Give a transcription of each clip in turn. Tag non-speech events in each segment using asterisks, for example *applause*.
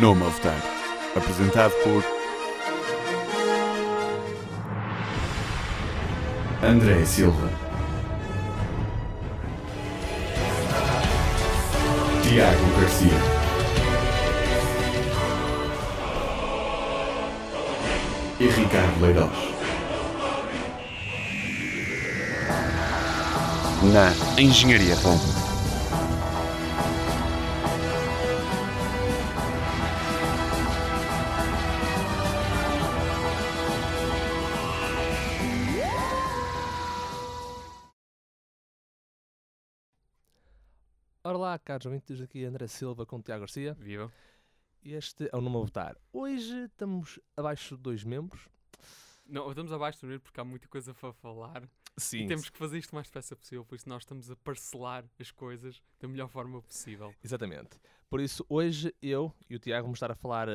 Nome a votar. Apresentado por André Silva, Tiago Garcia, e Ricardo Leirós. Na Engenharia. Caros ouvintes, aqui André Silva com o Tiago Garcia. Viva. E este é o Nome a Votar. Hoje estamos abaixo de dois membros. Não, estamos abaixo do nível porque há muita coisa para falar Sim. e temos que fazer isto o mais depressa possível, por isso nós estamos a parcelar as coisas da melhor forma possível. Exatamente. Por isso, hoje eu e o Tiago vamos estar a falar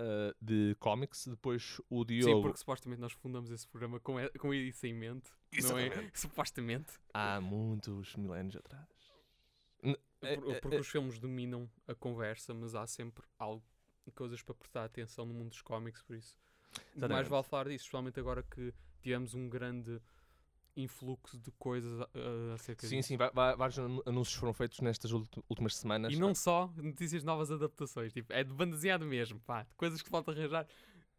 ah, de cómics. Depois o Sim, Diogo, porque supostamente nós fundamos esse programa com, e- com isso em mente, não é? Exatamente. *laughs* Supostamente. há muitos milénios atrás. É- é- porque é- os filmes dominam a conversa, mas há sempre algo, coisas para prestar atenção no mundo dos cómics, por isso. Mais Exatamente. vale falar disso, especialmente agora que tivemos um grande influxo de coisas ah, acerca Sim, disso. sim, vários anúncios foram feitos nestas últimas semanas. E não só notícias de novas adaptações, tipo, é de bandeseado mesmo, pá, de coisas que pode arranjar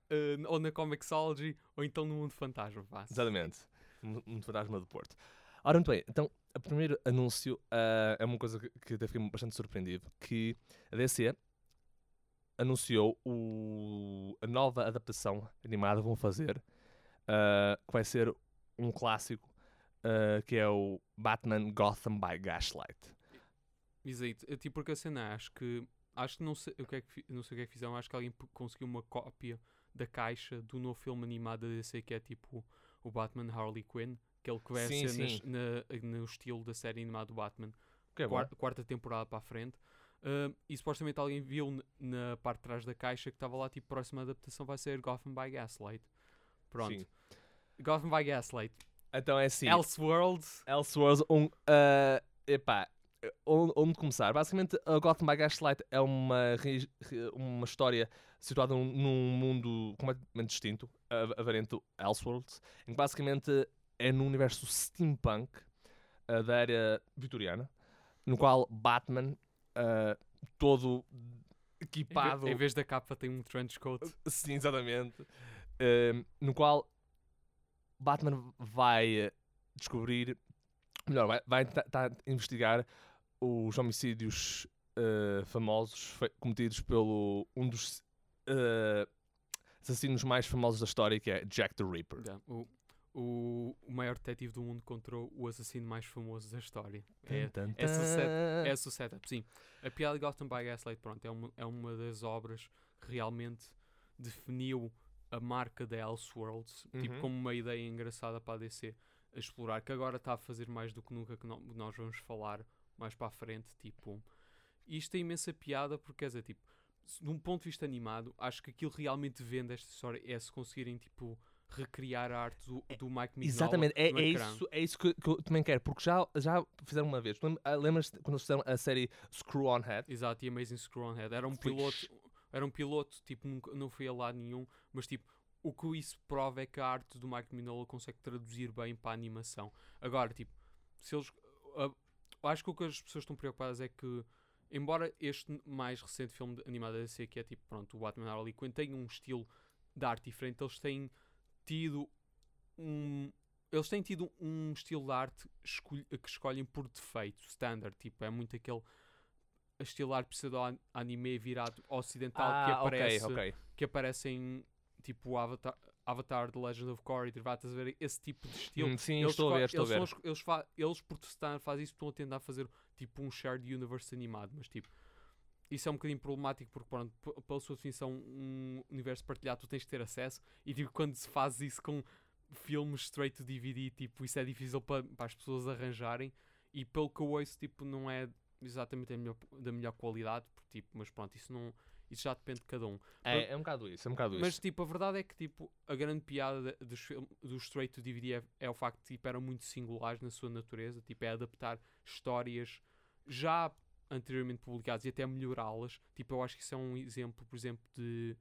eh, ou na Comixology ou então no Mundo Fantasma, pá. Exatamente. Um fantasma do Porto. Ora, muito bem. Então, o primeiro anúncio ah, é uma coisa que, que até fiquei bastante surpreendido, que a DC anunciou o- a nova adaptação animada vão fazer, ah, que vai ser um clássico, ah, que é o Batman Gotham by Gaslight. Exato, tipo, porque a cena acho que, acho que não sei o que é que, não sei o que é que fizeram, acho que alguém conseguiu uma cópia da caixa do novo filme animado da DC que é tipo o Batman Harley Quinn, aquele que vai Sim, ser nas- sim. na, no estilo da série animada do Batman. Que é bom. quar- quarta temporada para a frente. Ah, e supostamente alguém viu na parte de trás da caixa que estava lá, tipo, próxima adaptação vai ser Gotham by Gaslight. Pronto. Sim. Gotham by Gaslight. Então é assim. Elseworld. Elseworlds, um, ah, epá, onde, onde começar? Basicamente, a Gotham by Gaslight é uma, uma história situada num, num mundo completamente distinto, a, a variante do Elseworlds, em que basicamente é num universo steampunk ah, da era vitoriana, no qual Batman, ah, todo equipado... Em vez da capa tem um trench coat. Sim, exatamente. Ehm, no qual Batman vai eh, descobrir, melhor, vai, vai tentar investigar os homicídios eh, famosos cometidos pelo um dos eh, assassinos mais famosos da história, que é Jack the Ripper. Já, O, o, o maior detetive do mundo encontrou o assassino mais famoso da história. É, tan, essa set- é esse o setup, sim. A piada de Gotham by Gaslight, pronto, é uma, é uma das obras que realmente definiu a marca da Elseworlds, tipo Uhum. como uma ideia engraçada para a DC a explorar, que agora está a fazer mais do que nunca, que no- nós vamos falar mais para a frente, tipo... Isto tem imensa piada porque, quer dizer, tipo, de um ponto de vista animado, acho que aquilo realmente vende esta história é se conseguirem, tipo, recriar a arte do, do Mike Mignola Exatamente, é, é isso, é isso que, que eu também quero, porque já, já fizeram uma vez. Ah, Lembras-te quando fizeram a série Screw On Head? Exato, e Amazing Screw on Head. Era um piloto, era um piloto, tipo, nunca, não foi a lado nenhum, mas tipo, o que isso prova é que a arte do Mike Mignola consegue traduzir bem para a animação. Agora, tipo, se eles. ah, acho que o que as pessoas estão preocupadas é que, embora este mais recente filme animado da DC, que é tipo, pronto, o Batman Harley Quinn, tenha um estilo de arte diferente, eles têm tido um. Eles têm tido um estilo de arte escolh- que escolhem por defeito, standard, tipo, é muito aquele estilo arte pseudo-anime virado ocidental que Ah, ok, aparece ok. que aparecem tipo o Avatar, Avatar The Legend of Korra e derivados a ver esse tipo de estilo. Hum, sim, eles, estou a ver, estou a eles, ver. são os- eles, eles por testar fazem isso, estão a tentar fazer tipo um shared universe animado, mas tipo isso é um bocadinho problemático porque pronto, pela sua definição um universo partilhado tu tens que ter acesso e tipo quando se faz isso com filmes straight to DVD, tipo isso é difícil para, para as pessoas arranjarem e pelo que eu ouço tipo não é exatamente a melhor, da melhor qualidade, porque, tipo, mas pronto, isso não isso já depende de cada um. É, é um bocado isso, é um bocado Mas isso. tipo, a verdade é que tipo, a grande piada de- dos, dos straight to DVD é, é o facto de tipo, eram muito singulares na sua natureza, tipo, é adaptar histórias já anteriormente publicadas e até melhorá-las. Tipo, eu acho que isso é um exemplo, por exemplo, de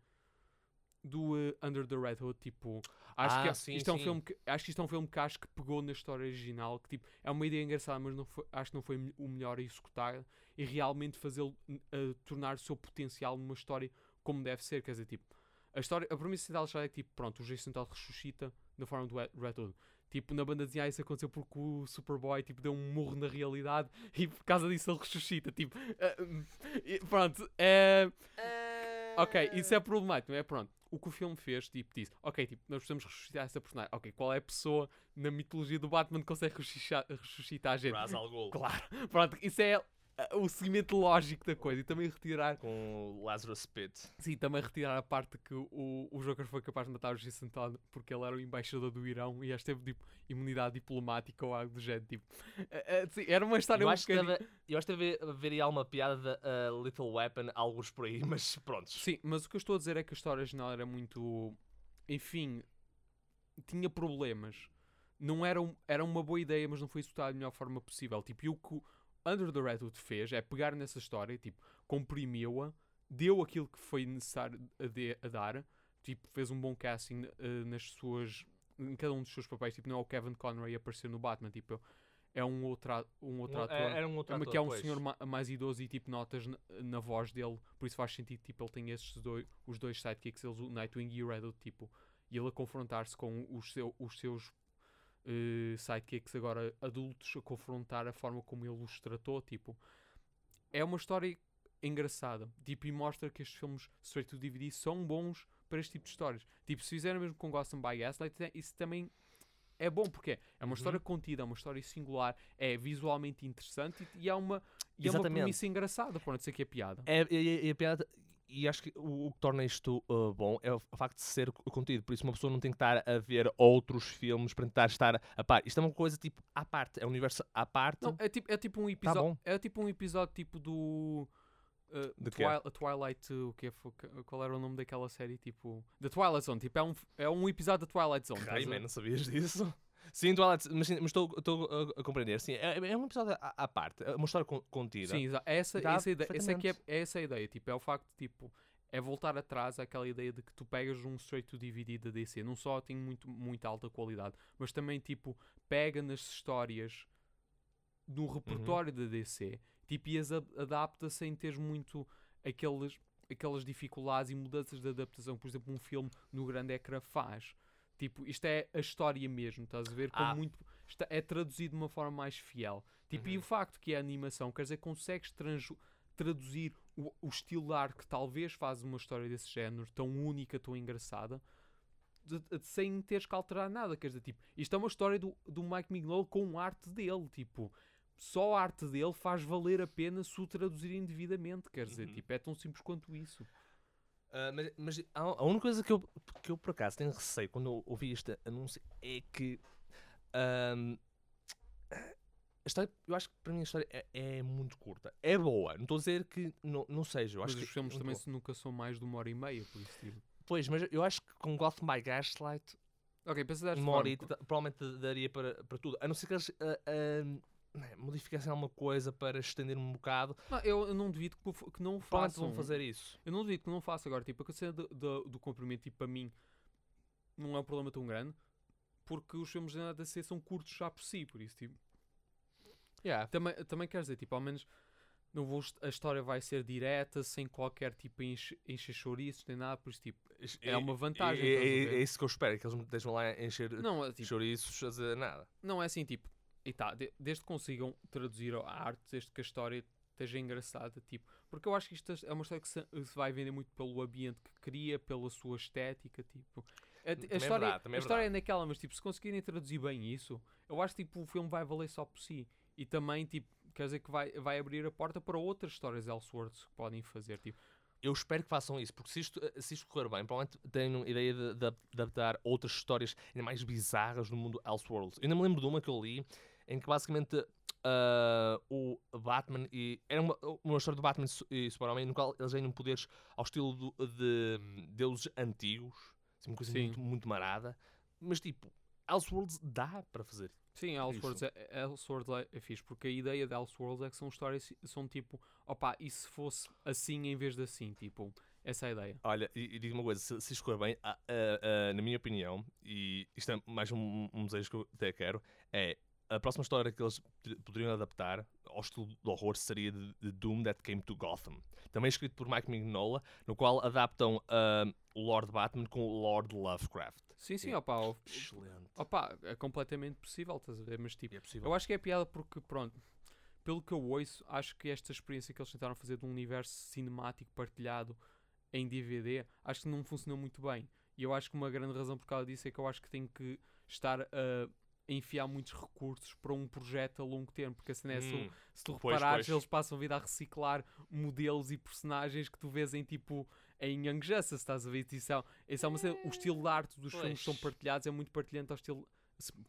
do uh, Under the Red Hood, tipo, acho Ah, que é- sim, isto é um sim. filme que acho que isto é um filme que acho que pegou na história original, que tipo, é uma ideia engraçada, mas não foi- acho que não foi o melhor a executar e realmente fazê-lo uh, tornar o seu potencial numa história como deve ser, quer dizer, tipo, a história, a premissa da história é que tipo, pronto, o Jason Todd ressuscita na forma do Hood. Tipo, na banda desenhada isso aconteceu porque o Superboy tipo, deu um murro na realidade e por causa disso ele ressuscita. Tipo, uh, *laughs* pronto, é. Ok, isso é problemático, não é? Pronto. O que o filme fez, tipo, disse, ok, tipo, nós precisamos ressuscitar essa personagem. Ok, qual é a pessoa na mitologia do Batman que consegue ressuscitar, ressuscitar a gente? Ra's al Ghul. *laughs* Claro, pronto, isso é o seguimento lógico da coisa. E também retirar, Com o Lazarus Pit. sim, também retirar a parte que o, o Joker foi capaz de matar o Jason Todd porque ele era o embaixador do Irão e este teve, tipo, imunidade diplomática ou algo do género, tipo. ah, ah, sim, era uma história Eu um acho, que bocadinho... deve, eu acho que deve haver aí alguma piada da uh, Little Weapon, alguns por aí, *laughs* mas pronto. Sim, mas o que eu estou a dizer é que a história original era muito. Enfim, tinha problemas. Não era, um- era uma boa ideia, mas não foi executada da melhor forma possível. Tipo, e o que Under the Redwood fez é pegar nessa história, tipo, comprimiu-a, deu aquilo que foi necessário a, de- a dar, tipo, fez um bom casting eh, nas suas. em cada um dos seus papéis. Tipo, não é o Kevin Conroy a aparecer no Batman, tipo, é um outro, um outro Um- ator. era um outro É ator, que é um pois. senhor ma- mais idoso e tipo notas na, na voz dele, por isso faz sentido tipo ele tem esses dois, os dois sidekicks, eles, o Nightwing e o Red Hood, tipo, e ele a confrontar-se com os, seu, os seus eh, sidekicks agora adultos a confrontar a forma como ele os tratou, tipo, é uma história engraçada, tipo, e mostra que estes filmes straight to DVD são bons para este tipo de histórias. Tipo, se fizeram mesmo com Gotham by Gaslight, é- isso também é bom, porque é uma Uhum. história contida, é uma história singular, é visualmente interessante e, e é uma e é uma premissa engraçada, para não dizer que é piada. É, e, e a piada. E acho que o, o que torna isto uh, bom é o facto de ser co- contido. Por isso, uma pessoa não tem que estar a ver outros filmes para tentar estar a par. Isto é uma coisa tipo à parte, é um universo à parte. Não, é tipo, é tipo um episódio, Tá é tipo um episódio tipo do uh, De quê? Twil- a Twilight, o que qual era o nome daquela série, tipo, The Twilight Zone, tipo, é um, é um episódio da Twilight Zone. estás a Raio, ver? man, não sabias disso? Sim, mas, sim, mas estou, estou a, a compreender. Sim, é, é um episódio à, à parte, é uma história con- contida. Sim, é essa, Dá essa, ideia, essa, é que é, perfeitamente. é essa a ideia, tipo, é o facto de, tipo, é voltar atrás àquela ideia de que tu pegas um straight to DVD da DC, não só tem muito, muito alta qualidade, mas também, tipo, pega nas histórias do Uhum. repertório da DC, tipo, e as adapta sem ter muito aqueles, aquelas dificuldades e mudanças de adaptação, por exemplo, um filme no grande ecrã faz. Tipo, isto é a história mesmo, estás a ver? Ah. muito, está, é traduzido de uma forma mais fiel. Tipo, e Uhum. o facto que é animação, quer dizer, consegues traduzir o, o estilo de arte que talvez faz uma história desse género tão única, tão engraçada, de- de- sem teres que alterar nada. Quer dizer, tipo, isto é uma história do, do Mike Mignola com a arte dele. Tipo, só a arte dele faz valer a pena se o traduzirem devidamente. Quer dizer, Uhum. tipo, é tão simples quanto isso. Ah, mas mas a, a única coisa que eu, que eu por acaso tenho receio quando ouvi este anúncio é que a história, eu acho que para mim a história é, é muito curta. É boa, não estou a dizer que não, não seja. Eu Mas acho os que filmes é muito também nunca são mais de uma hora e meia, por isso, tipo. Pois, mas eu acho que com Gotham by Gaslight, Ok, pensa desta uma horita ta- provavelmente daria para, para tudo. A não ser que eles ah, né, modificassem alguma coisa para estender um bocado. Não, eu, eu não duvido que, que não façam. vão fazer isso. Eu não duvido que não faça agora. Tipo, a cena do, do, do comprimento, tipo, para mim, não é um problema tão grande. Porque os filmes da DC são curtos já por si, por isso, tipo. Yeah. Também, também quer dizer, tipo, ao menos não vou, a história vai ser direta, sem qualquer tipo enche, encher chouriços, nem nada, por isso, tipo, é uma vantagem. É, é- é isso que eu espero, que eles me deixem lá encher Não, é, tipo, chouriços a dizer nada. não é assim, tipo, e tá, de- desde que consigam traduzir a arte, desde que a história esteja engraçada, tipo, porque eu acho que isto é uma história que se, se vai vender muito pelo ambiente que cria, pela sua estética, tipo. A, a Também é história, verdade, também é a história é verdade. naquela, mas tipo, se conseguirem traduzir bem isso, eu acho que tipo, o filme vai valer só por si. E também, tipo, quer dizer que vai, vai abrir a porta para outras histórias Elseworlds que podem fazer, tipo. Eu espero que façam isso, porque se isto, se isto correr bem, provavelmente tenham ideia de, de adaptar outras histórias ainda mais bizarras no mundo Elseworlds. Eu ainda me lembro de uma que eu li, em que basicamente ah, o Batman e. Era uma, uma história do Batman e Superman, no qual eles ganham poderes ao estilo do- de deuses antigos, assim, uma coisa Sim. muito, muito marada, mas tipo. Elseworlds dá para fazer. Sim, Elseworlds é, Elseworlds é, é fixe, porque a ideia de Elseworlds é que são histórias, são tipo, opá, e se fosse assim em vez de assim, tipo, essa é a ideia. Olha, e, e digo uma coisa, se, se escolher bem, ah, ah, ah, na minha opinião, e isto é mais um, um desejo que eu até quero, é a próxima história que eles poderiam adaptar ao estilo de horror seria de, de Doom That Came to Gotham. Também escrito por Mike Mignola, no qual adaptam ah, o Lord Batman com o Lord Lovecraft. Sim, sim, Sim. opá, o- Excelente. opá, é completamente possível, estás a ver? Mas tipo, é possível. eu acho que é piada porque, pronto, pelo que eu ouço, acho que esta experiência que eles tentaram fazer de um universo cinemático partilhado em DVD, acho que não funcionou muito bem. E eu acho que uma grande razão por causa disso é que eu acho que tem que estar a enfiar muitos recursos para um projeto a longo termo, porque a cena é, se, Hum, se tu Pois, reparares, pois. eles passam a vida a reciclar modelos e personagens que tu vês em tipo em Young Justice, estás a ver? Isso é, isso é uma cena, o estilo de arte dos filmes que são Pois. partilhados é muito partilhante ao estilo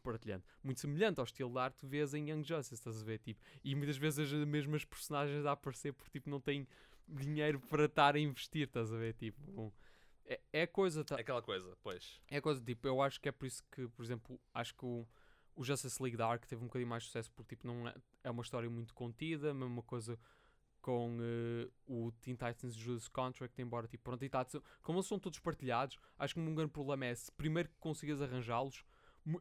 partilhante, muito semelhante ao estilo de arte que tu vês em Young Justice, estás a ver? Tipo, e muitas vezes as mesmas personagens a aparecer porque tipo, não têm dinheiro para estar a investir, estás a ver? Tipo, é, é coisa, tá, É aquela coisa, pois. é coisa, tipo, eu acho que é por isso que, por exemplo, acho que o, o Justice League Dark teve um bocadinho mais sucesso porque, tipo, não é, é uma história muito contida, mesma coisa com eh, o Teen Titans Judas Contract, embora, tipo, pronto, e tá, como eles são todos partilhados, acho que um grande problema é se primeiro que consigas arranjá-los,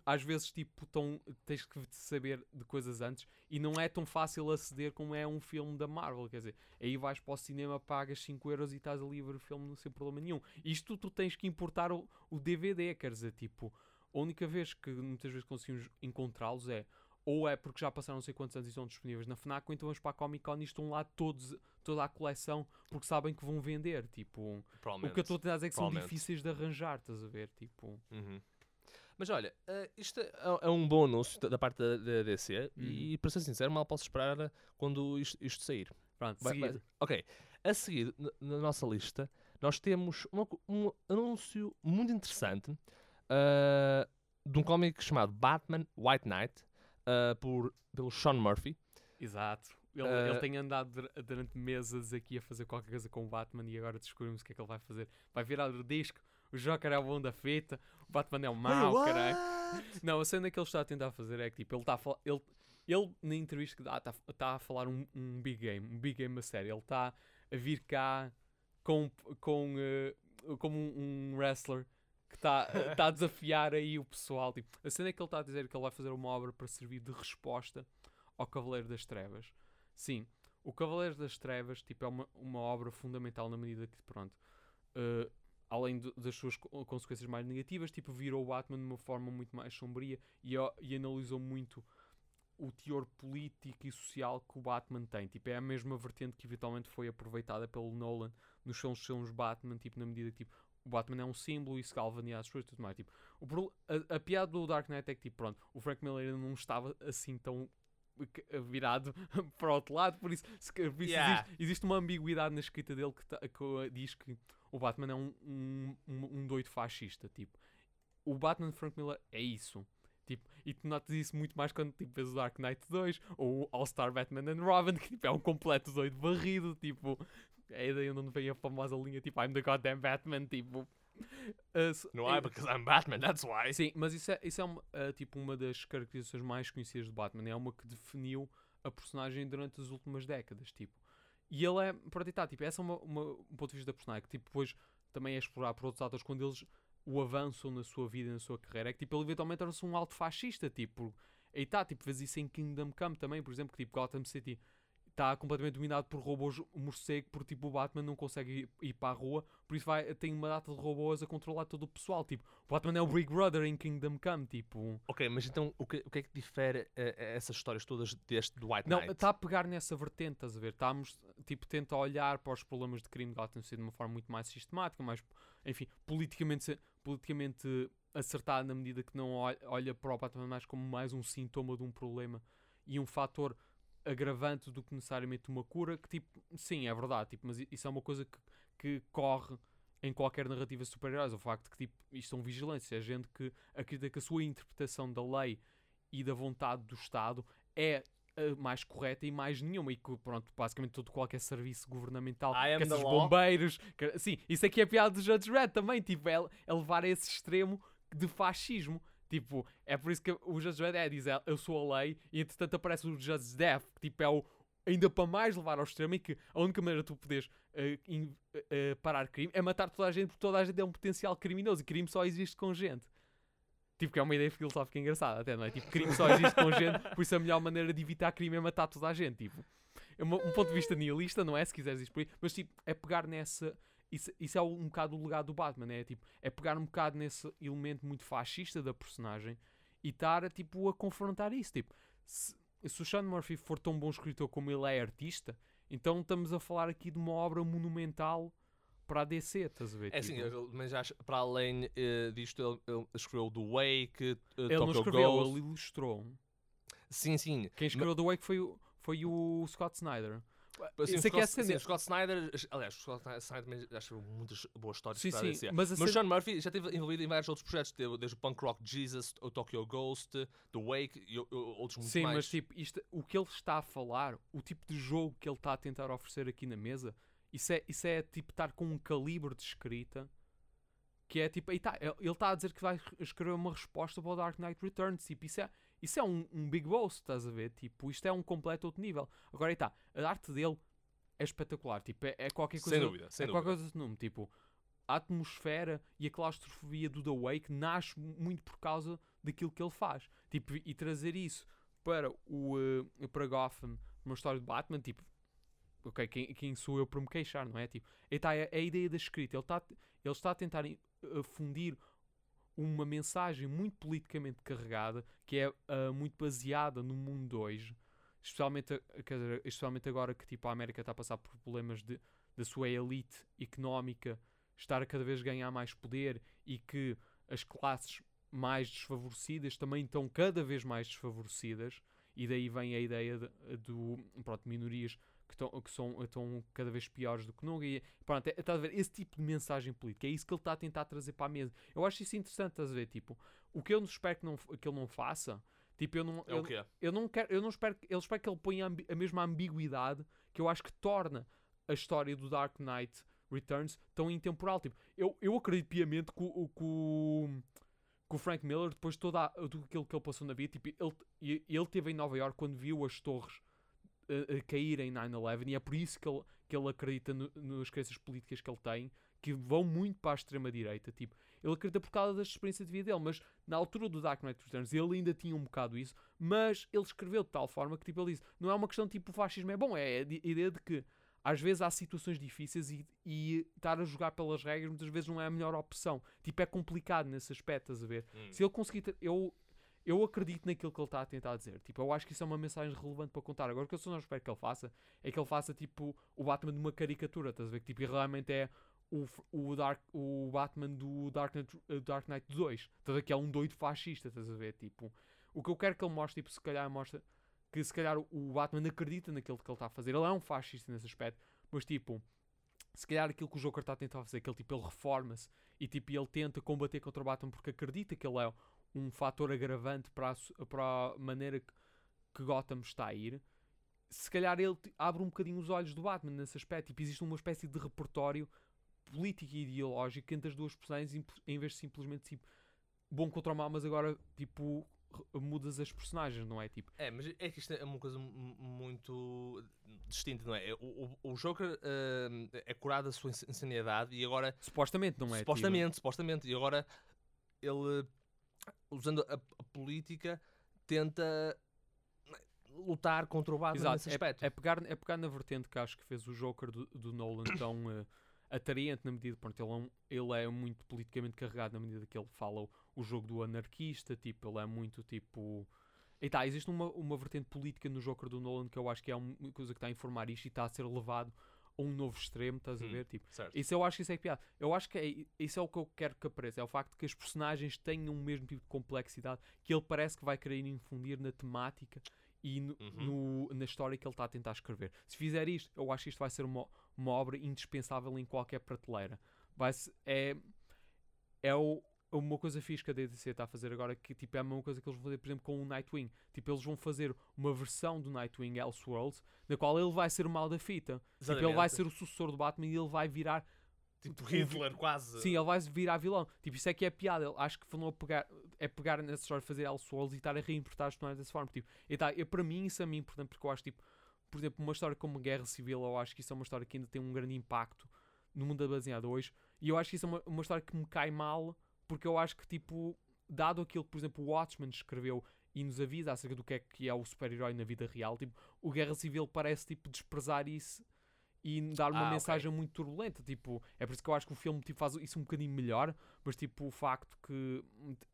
às vezes, tipo, tão, tens que saber de coisas antes e não é tão fácil aceder como é um filme da Marvel, quer dizer, aí vais para o cinema, pagas 5 euros e estás a ver o filme sem problema nenhum. Isto tu tens que importar o, o DVD, quer dizer, tipo, a única vez que muitas vezes conseguimos encontrá-los é ou é porque já passaram não sei quantos anos e estão disponíveis na FNAC, ou então vamos para a Comic Con e estão lá todos, toda a coleção porque sabem que vão vender. Tipo, o que eu estou a tentar dizer é que são difíceis de arranjar, estás a ver? Tipo, Uhum. Mas olha, eh, isto é, é um bom anúncio da- parte da, da DC Uhum. e, para ser sincero, mal posso esperar eh, quando isto, isto sair. pronto, Vai- vai- ok, a seguir na, nossa lista, nós temos uma um anúncio muito interessante ah, de um cómic chamado Batman White Knight, ah, por, pelo Sean Murphy. Exato. Ele, Eh, ele tem andado dur- durante meses aqui a fazer qualquer coisa com o Batman e agora descobrimos o que é que ele vai fazer. Vai virar o disco, o Joker é o bom da fita, o Batman é o mau, caralho. Não, a cena que ele está a tentar fazer é que tipo, ele está a falar. Ele, ele na entrevista que dá está tá a falar um, um big game, um big game a sério. Ele está a vir cá com, com, eh, como um, um wrestler que está *laughs* tá a desafiar aí o pessoal. Tipo, a cena é que ele está a dizer que ele vai fazer uma obra para servir de resposta ao Cavaleiro das Trevas. Sim, o Cavaleiro das Trevas tipo, é uma, uma obra fundamental na medida que, pronto, eh, além das suas co- consequências mais negativas, tipo, virou o Batman de uma forma muito mais sombria e, e analisou muito o teor político e social que o Batman tem. Tipo, é a mesma vertente que eventualmente foi aproveitada pelo Nolan nos filmes, filmes Batman, tipo, na medida que tipo, o Batman é um símbolo e se galvaniza as pessoas e tudo mais. Tipo, o a, a piada do Dark Knight é que, tipo, pronto, o Frank Miller ainda não estava assim tão virado *laughs* para o outro lado, por isso, se- por isso Yeah. existe, existe uma ambiguidade na escrita dele que, tá- que, diz que o Batman é um, um, um, um doido fascista, tipo. O Batman de Frank Miller é isso. Tipo, e tu notas isso muito mais quando tipo, vês o Dark Knight 2 ou o All-Star Batman and Robin, que tipo, é um completo doido barrido, tipo, é daí onde vem a famosa linha, tipo, I'm the goddamn Batman, tipo. uh, No é- because I'm Batman, that's why. Sim, mas isso é, isso é uma, uh, tipo uma das caracterizações mais conhecidas do Batman. É uma que definiu a personagem durante as últimas décadas, tipo. E ele é, para ti, tá, tipo, essa é uma, uma- um ponto de vista da personagem que tipo, depois também é explorado por outros atores quando eles o avançam na sua vida e na sua carreira. É que tipo, ele eventualmente torna-se um alto fascista, tipo. Aí tá, tipo, vês isso em Kingdom Come também, por exemplo, que tipo, Gotham City está completamente dominado por robôs morcego, porque tipo, o Batman não consegue ir, ir para a rua, por isso vai, tem uma data de robôs a controlar todo o pessoal. Tipo, o Batman é o Big Brother em Kingdom Come, tipo. Ok, mas então o que, o que é que difere eh, essas histórias todas deste do White Não, Knight? está a pegar nessa vertente, estás a ver? Estamos, tipo, tenta olhar para os problemas de crime de Gotham City de uma forma muito mais sistemática, mais, enfim, politicamente, politicamente acertada na medida que não olha, olha para o Batman mais como mais um sintoma de um problema e um fator agravante do que necessariamente uma cura, que tipo, sim, é verdade, tipo, mas isso é uma coisa que, que corre em qualquer narrativa de super-heróis, o facto de que tipo, isto são vigilâncias, é gente que acredita que a sua interpretação da lei e da vontade do Estado é a mais correta e mais nenhuma. E que, pronto, basicamente todo qualquer serviço governamental, os law. bombeiros, quer- sim, isso aqui é piada do Judge Red também, tipo, é, é levar a esse extremo de fascismo. Tipo, é por isso que o Judge Dredd é, diz, "É, eu sou a lei, e entretanto aparece o Judge Death, que tipo, é o ainda para mais levar ao extremo, em que a única maneira de tu poderes eh, in- eh, parar crime é matar toda a gente, porque toda a gente é um potencial criminoso, e crime só existe com gente. Tipo, que é uma ideia filosófica engraçada, até, não é? Tipo, crime só existe com gente, por isso a melhor maneira de evitar crime é matar toda a gente, tipo. É um ponto de vista nihilista, não é? Se quiseres ir por aí, mas tipo, é pegar nessa. Isso, isso é um bocado o legado do Batman, é tipo, é pegar um bocado nesse elemento muito fascista da personagem e estar tipo, a confrontar isso. Tipo, se, se o Sean Murphy for tão bom escritor como ele é artista, então estamos a falar aqui de uma obra monumental para a DC, estás a ver? É assim, Tipo, eu- mas acho, para além eh, disto, ele, ele escreveu The Wake, eh, ele não escreveu, Ghost. ele ilustrou. Sim, sim. Quem escreveu The Wake foi foi o Scott Snyder. Assim, Isso é que é sim, Scott Snyder, aliás, o Scott Snyder escreveu muitas boas histórias Sim, sim, mas Mas Sean Murphy já esteve envolvido em vários outros projetos, teve desde o Punk Rock Jesus, o Tokyo Ghost, The Wake e outros muito Sim, mais. mas tipo, isto, o que ele está a falar, o tipo de jogo que ele está a tentar oferecer aqui na mesa, isso é, isso é tipo estar com um calibre de escrita que é tipo, tá, ele ele está a dizer que vai escrever uma resposta para o Dark Knight Returns, tipo, isso é, isso é um, um big boss, estás a ver? Tipo, isto é um completo outro nível. Agora aí está, a arte dele é espetacular, tipo, é, é qualquer coisa, sem dúvida, sem é qualquer dúvida. coisa de número, tipo, a atmosfera e a claustrofobia do The Wake nasce muito por causa daquilo que ele faz. Tipo, e trazer isso para o eh, para Gotham, uma história de Batman, tipo, ok, quem, quem sou eu para me queixar, não é? Tipo, está a, a ideia da escrita, ele está ele está a tentar eh, fundir uma mensagem muito politicamente carregada, que é ah, muito baseada no mundo de hoje, especialmente, especialmente agora que tipo, a América está a passar por problemas de, da sua elite económica estar a cada vez ganhar mais poder e que as classes mais desfavorecidas também estão cada vez mais desfavorecidas e daí vem a ideia de, do pronto, minorias que, estão que são, estão cada vez piores do que nunca. E pronto, é, estás a ver, esse tipo de mensagem política, é isso que ele está a tentar trazer para a mesa. Eu acho isso interessante, estás a ver, tipo o que eu não espero que, não, que ele não faça tipo, eu não, É eu, eu não quero, eu não espero, que- eu espero que ele ponha a, mesma ambiguidade que eu acho que torna a história do Dark Knight Returns tão intemporal. Tipo, eu, eu acredito piamente que o, que o, que o Frank Miller, depois de todo tudo aquilo que ele passou na vida, tipo, ele, ele teve em Nova York quando viu as torres a, a cair em 9-11 e é por isso que ele, que ele acredita no- nas crenças políticas que ele tem, que vão muito para a extrema-direita. Tipo, ele acredita por causa da experiência de vida dele, mas na altura do Dark Knight Returns ele ainda tinha um bocado isso, mas ele escreveu de tal forma que tipo, ele disse: não é uma questão tipo o fascismo é bom, é a di- ideia de que às vezes há situações difíceis e, e estar a jogar pelas regras muitas vezes não é a melhor opção. Tipo, é complicado nesse aspecto, estás a ver? Hum. Se ele conseguir. Eu, eu acredito naquilo que ele está a tentar dizer. Tipo, eu acho que isso é uma mensagem relevante para contar. Agora, o que eu só não espero que ele faça é que ele faça tipo o Batman de uma caricatura, estás a ver? Que tipo, realmente é o, o, Dark, o Batman do Dark Knight, uh, Dark Knight 2. Estás a ver? Que é um doido fascista, estás a ver? Tipo, o que eu quero que ele mostre, tipo, se calhar mostra que se calhar o Batman acredita naquilo que ele está a fazer. Ele é um fascista nesse aspecto, mas tipo, se calhar aquilo que o Joker está a tentar fazer, que ele, tipo, ele reforma-se e tipo, ele tenta combater contra o Batman porque acredita que ele é um fator agravante para a, para a maneira que, que Gotham está a ir. Se calhar ele abre um bocadinho os olhos do Batman nesse aspecto. Tipo, existe uma espécie de repertório político e ideológico entre as duas personagens, em- vez de simplesmente tipo, bom contra o mal, mas agora tipo mudas as personagens, não é? Tipo, É, mas é que isto é uma coisa mu- muito distinta, não é? O, o, o Joker hum, é curado da sua ins- insanidade e agora, supostamente, não é? supostamente, supostamente, e agora ele, usando a, a política, tenta lutar contra o Batman Exato, nesse é, aspecto. é pegar, é pegar na vertente que acho que fez o Joker do, do Nolan *coughs* tão eh, atraente na medida, pronto, ele é, um- ele é muito politicamente carregado na medida que ele fala o, o jogo do anarquista, tipo, ele é muito tipo... E tá, existe uma, uma vertente política no Joker do Nolan que eu acho que é uma coisa que está a informar isto e está a ser levado um novo extremo, estás a Hum. ver? Tipo, Certo. isso eu acho que isso é piada. Eu acho que é, isso é o que eu quero que apareça. É o facto que as personagens tenham o mesmo tipo de complexidade que ele parece que vai querer infundir na temática e no, Uhum. no- na história que ele está a tentar escrever. Se fizer isto, eu acho que isto vai ser uma, uma obra indispensável em qualquer prateleira. Vai é, é o- uma coisa fixe que a DC está a fazer agora que tipo, é a mesma coisa que eles vão fazer, por exemplo, com o Nightwing. Tipo, eles vão fazer uma versão do Nightwing Elseworlds na qual ele vai ser o mal da fita. Tipo, ele vai Exatamente. ser o sucessor do Batman e ele vai virar Tipo Hitler, quase. Sim, ele vai virar vilão. Tipo, isso é que é piada. Eu acho que vão pegar. é pegar nessa história, fazer Elseworlds e estar a reinterpretar as personagens dessa forma. Tipo, e tá, e para mim isso é muito importante porque eu acho, tipo, por exemplo, uma história como Guerra Civil, eu acho que isso é uma história que ainda tem um grande impacto no mundo da baseada hoje. E eu acho que isso é uma, uma história que me cai mal porque eu acho que, tipo, dado aquilo que, por exemplo, o Watchmen escreveu e nos avisa acerca do que é que é o super-herói na vida real, tipo, o Guerra Civil parece, tipo, desprezar isso e dar uma Ah, mensagem muito turbulenta, tipo, é por isso que eu acho que o filme tipo, faz isso um bocadinho melhor, mas tipo, o facto que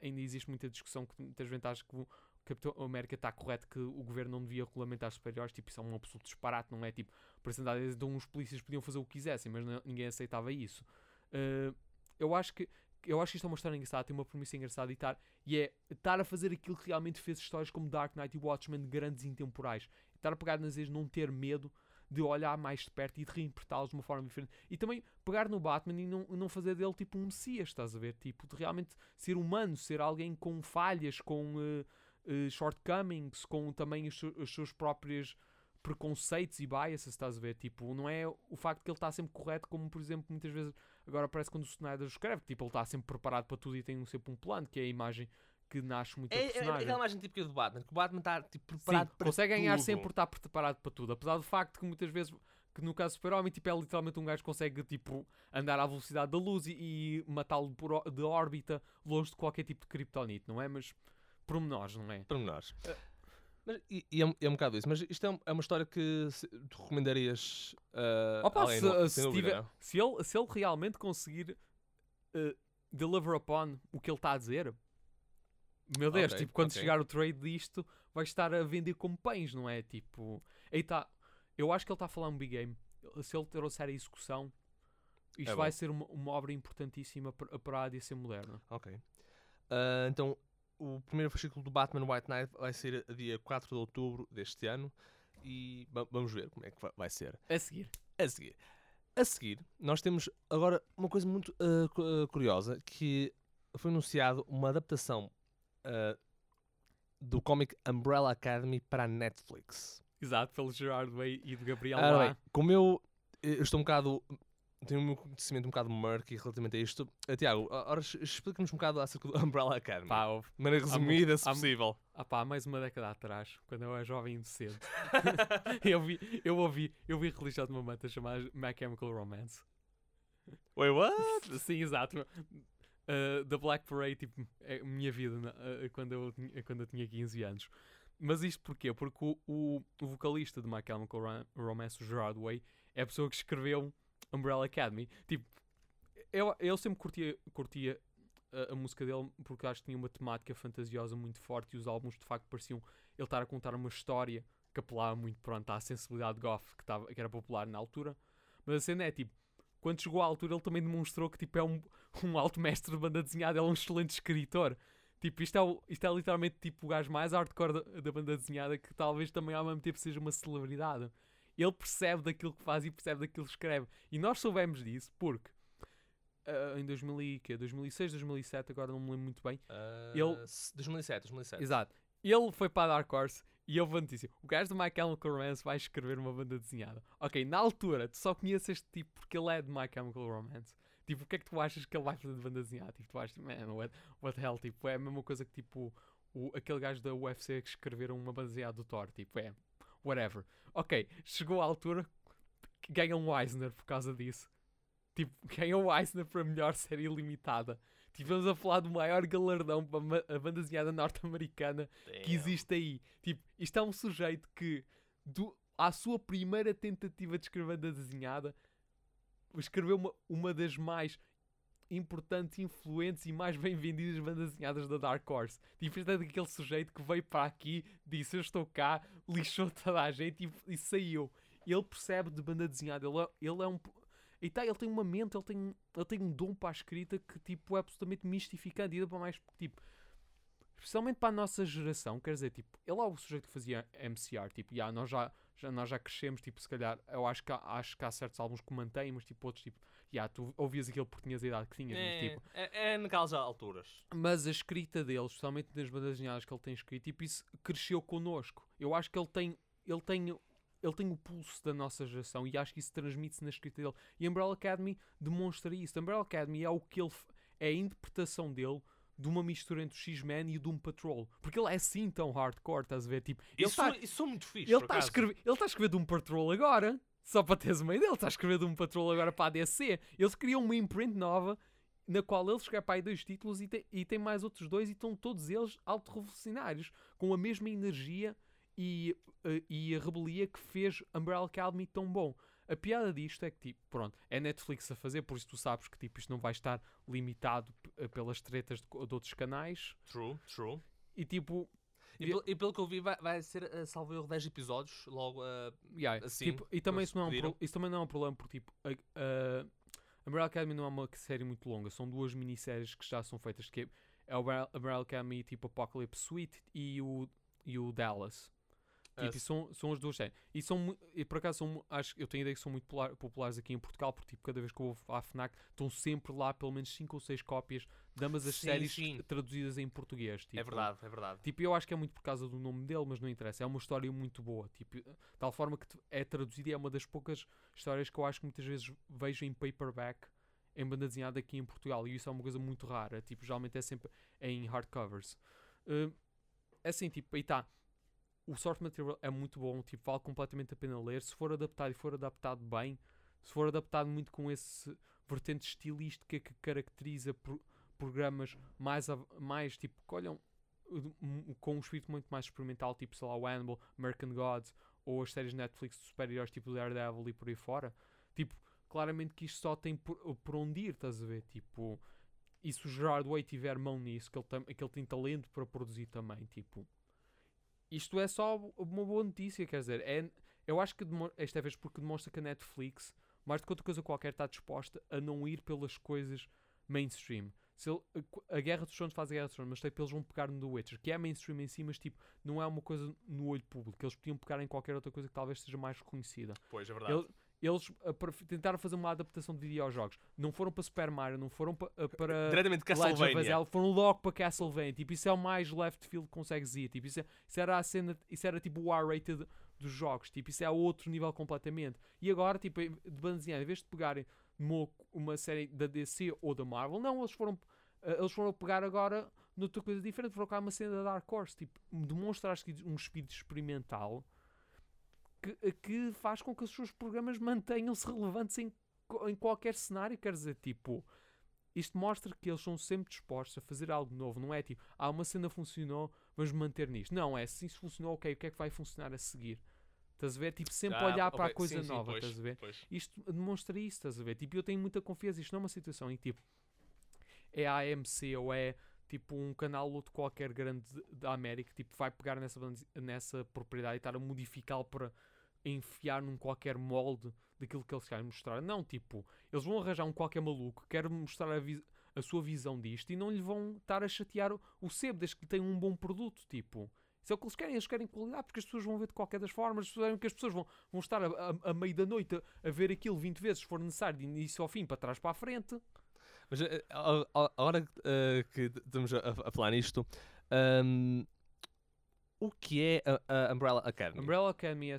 ainda existe muita discussão que muitas vezes acho que o Capitão América está correto que o governo não devia regulamentar os superiores, tipo, isso é um absoluto disparate, não é? Tipo, para sentar então os polícias podiam fazer o que quisessem, mas não- ninguém aceitava isso. Uh, eu acho que eu acho que isto é uma história engraçada, tem uma premissa engraçada e, tar, e é estar a fazer aquilo que realmente fez histórias como Dark Knight e Watchmen grandes e intemporais. Estar a pegar nas vezes, não ter medo de olhar mais de perto e de reinterpretá-los de uma forma diferente. E também pegar no Batman e não, não fazer dele tipo um messias, estás a ver? Tipo, de realmente ser humano, ser alguém com falhas, com eh, eh, shortcomings, com também seu- os seus próprios preconceitos e biases, estás a ver? Tipo, não é o facto que ele está sempre correto, como por exemplo, muitas vezes agora parece quando o Snyder escreve, tipo, ele está sempre preparado para tudo e tem sempre um plano, que é a imagem que nasce muito É, a é, é personagem. aquela imagem típica do Batman, que o Batman está tipo, Sim, preparado para consegue ganhar tudo. sempre por estar preparado para tudo. Apesar do facto que muitas vezes, que no caso do Super-Homem, tipo, é literalmente um gajo que consegue tipo, andar à velocidade da luz e, e matá-lo de órbita, longe de qualquer tipo de kryptonite, não é? Mas pormenores, não é? Pormenores. Mas, e, e é, um- é um bocado isso. Mas isto é, um- é uma história que se- tu recomendarias uh, Opa, alguém, se, não- se dúvida, tiver- se ele, se ele realmente conseguir eh, deliver upon o que ele está a dizer, meu Deus, Ok, tipo, quando ok. chegar o trade disto, vai estar a vender como pães, não é? Tipo, aí tá, eu acho que ele está a falar um big game. Se ele trouxer a execução, isto É vai ser uma, uma obra importantíssima para para a ADC moderna. Ok. Uh, então, o primeiro fascículo do Batman White Knight vai ser a dia 4 de outubro deste ano. E va- vamos ver como é que va- vai ser. A seguir. A seguir. A seguir, nós temos agora uma coisa muito uh, cu- curiosa, que foi anunciado uma adaptação uh, do cómic Umbrella Academy para a Netflix. Exato, pelo Gerard Way e do Gabriel Ora lá. bem, como eu, eu estou um bocado. Tenho o meu conhecimento um bocado murky relativamente a isto. Uh, Tiago, ora, es- explica-nos um bocado acerca do *laughs* Umbrella Academy. Pá, houve- de maneira resumida, se há possível. Ah pá, há mais uma década atrás, quando eu era jovem e inocente, *laughs* eu, vi, eu ouvi, eu vi religião de uma manta chamada My Chemical Romance. Wait, what? *laughs* Sim, exato. Uh, da Black Parade, tipo, é a minha vida uh, quando, eu, tinha- quando eu tinha 15 anos. Mas isto porquê? Porque o, o, o vocalista de My Chemical Ro- Romance, o Gerard Way, é a pessoa que escreveu Umbrella Academy. Tipo, eu, eu sempre curtia, curtia a, a música dele porque acho que tinha uma temática fantasiosa muito forte e os álbuns de facto pareciam ele estar a contar uma história que apelava muito pronto à sensibilidade goth que, tava, que era popular na altura. Mas a cena é tipo, quando chegou à altura ele também demonstrou que tipo, é um, *laughs* um alto mestre de banda desenhada, é um excelente escritor. Tipo, isto é, isto é literalmente tipo, o gajo mais hardcore da, da banda desenhada que talvez também ao mesmo tempo seja uma celebridade. Ele percebe daquilo que faz e percebe daquilo que escreve. E nós soubemos disso porque ah, em 2000 e quê? 2006, 2007, agora não me lembro muito bem. Ele- Uh, s- 2007, 2007. Exato. Ele foi para a Dark Horse e houve a notícia. O gajo do My Chemical Romance vai escrever uma banda desenhada. Ok, na altura, tu só conheces este tipo porque ele é de My Chemical Romance. Tipo, o que é que tu achas que ele vai fazer de banda desenhada? Tipo, tu achas, man, what, what the hell? Tipo, é a mesma coisa que, tipo, o, aquele gajo da UFC que escreveram uma banda desenhada do Thor. Tipo, é, whatever. Ok, chegou à altura que ganha um Eisner por causa disso. Tipo, *laughs* ganha um Eisner para a melhor série limitada. Tivemos a falar do maior galardão para a banda desenhada norte-americana que existe aí. Tipo, isto é um sujeito que, do, à sua primeira tentativa de escrever banda desenhada, escreveu uma, uma das mais importantes, influentes e mais bem vendidas bandas desenhadas da Dark Horse. Tipo, isto é daquele sujeito que veio para aqui, disse eu estou cá, *laughs* lixou toda a gente e, e saiu. Ele percebe de banda desenhada, ele é, ele é um... E tá, ele tem uma mente, ele tem, ele tem um dom para a escrita que tipo, é absolutamente mistificante. Ainda para mais, tipo, especialmente para a nossa geração, quer dizer, tipo, ele é o sujeito que fazia MCR, tipo, yeah, nós, já, já, nós já crescemos, tipo, se calhar, eu acho que, há, acho que há certos álbuns que mantêm, mas tipo, outros, tipo, yeah, tu ouvias aquilo porque tinhas a idade que tinhas, mas, É, tipo, é, é naquelas alturas. mas a escrita dele, especialmente nas bandas desenhadas que ele tem escrito, tipo, isso cresceu connosco. Eu acho que ele tem, ele tem, ele tem o pulso da nossa geração e acho que isso transmite-se na escrita dele. E Umbrella Academy demonstra isso. Umbrella Academy é o que ele, é a interpretação dele de uma mistura entre o X-Men e o Doom Patrol. Porque ele é assim tão hardcore, estás a ver? Tipo, ele Isso, está isso são muito fixe, ele está a escrever, ele está a escrever Doom Patrol agora. Só para teres uma ideia, ele está a escrever Doom Patrol agora para a DC. Eles criam uma imprint nova na qual ele para aí dois títulos e tem, e tem mais outros dois e estão todos eles auto-revolucionários, com a mesma energia e, eh, e a rebelia que fez Umbrella Academy tão bom. A piada disto é que, tipo, pronto, é Netflix a fazer, por isso tu sabes que tipo, isto não vai estar limitado pelas tretas de, de outros canais. True, true. E tipo, E, pel- e pelo que eu vi, vai, vai ser, uh, salvo erro, 10 episódios, logo uh, Yeah, assim, tipo, e também isso, não é um pro- isso também não é um problema porque tipo, a, a Umbrella Academy não é uma série muito longa, são duas minisséries que já são feitas, que é o Umbrella Umbrella Academy tipo Apocalypse Suite e o, e o Dallas. Tipo, Uh, e são, são as duas séries. E, são, e por acaso são, acho, eu tenho a ideia que são muito populares aqui em Portugal, porque tipo, cada vez que eu vou à FNAC estão sempre lá pelo menos 5 ou 6 cópias de ambas as Sim, séries sim. traduzidas em português. Tipo, é verdade, é verdade. Tipo, eu acho que é muito por causa do nome dele, mas não interessa. É uma história muito boa. Tipo, tal forma que é traduzida e é uma das poucas histórias que eu acho que muitas vezes vejo em paperback, em banda desenhada aqui em Portugal. E isso é uma coisa muito rara. Tipo, geralmente é sempre em hardcovers. Uh, assim, tipo, aí está. O source material é muito bom. Tipo, vale completamente a pena ler. Se for adaptado e for adaptado bem, se for adaptado muito com esse vertente estilística que caracteriza pro- programas mais, mais tipo, que olham com um espírito muito mais experimental, tipo, sei lá, o Hannibal, American Gods, ou as séries Netflix de super-heróis, tipo Daredevil e por aí fora. Tipo, claramente que isto só tem por, por onde ir, estás a ver? Tipo, e se o Gerard Way tiver mão nisso, que ele, que ele tem talento para produzir também, tipo, isto é só uma boa notícia, quer dizer, é, eu acho que esta vez porque demonstra que a Netflix, mais do que outra coisa qualquer, está disposta a não ir pelas coisas mainstream. Se ele- a Guerra dos Tronos faz a Guerra dos Tronos, mas tipo, eles vão pegar no The Witcher, que é mainstream em si, mas tipo, não é uma coisa no olho público. Eles podiam pegar em qualquer outra coisa que talvez seja mais reconhecida. Pois, é verdade. Eles para- tentaram fazer uma adaptação de videojogos. Não foram para Super Mario, não foram pa- ah, para Diretamente Castlevania. Zelda, foram logo para Castlevania. Tipo, isso é o mais left field que consegues ir. Tipo, isso, é- isso era a cena, isso era tipo o R-rated dos jogos. Tipo, isso é outro nível completamente. E agora, tipo, de bandezinha, em vez de pegarem uma, uma série da DC ou da Marvel, não, eles foram, ah, eles foram pegar agora noutra coisa diferente. Foram cá uma cena da Dark Horse. Tipo, demonstra acho que um espírito experimental que, que faz com que os seus programas mantenham-se relevantes em, em qualquer cenário. Quer dizer, tipo, isto mostra que eles são sempre dispostos a fazer algo novo. Não é tipo, ah, uma cena funcionou, vamos manter nisto. Não, é se isso funcionou, ok, o que é que vai funcionar a seguir? Estás a ver? Tipo, sempre Ah, olhar para ok, a coisa sim, sim, nova, pois, estás a ver? pois. Isto demonstra isso, estás a ver? Tipo, eu tenho muita confiança. Isto não é uma situação em que, tipo, é a AMC ou é tipo um canal outro qualquer grande de- da América, tipo, vai pegar nessa, nessa propriedade e estar a modificá-lo para enfiar num qualquer molde daquilo que eles querem mostrar. Não, tipo, eles vão arranjar um qualquer maluco que quer mostrar a, a sua visão disto e não lhe vão estar a chatear o, sebo desde que tenha um bom produto, tipo. Isso é o que eles querem, eles querem qualidade porque as pessoas vão ver de qualquer das formas, que as pessoas vão, vão estar a, a, a meio da noite a, a ver aquilo 20 vezes se for necessário, de início ao fim, para trás para a frente. Mas eh, a, a- a hora eh, que estamos a, a falar nisto, ahm, o que é a, a Umbrella Academy? Umbrella Academy é,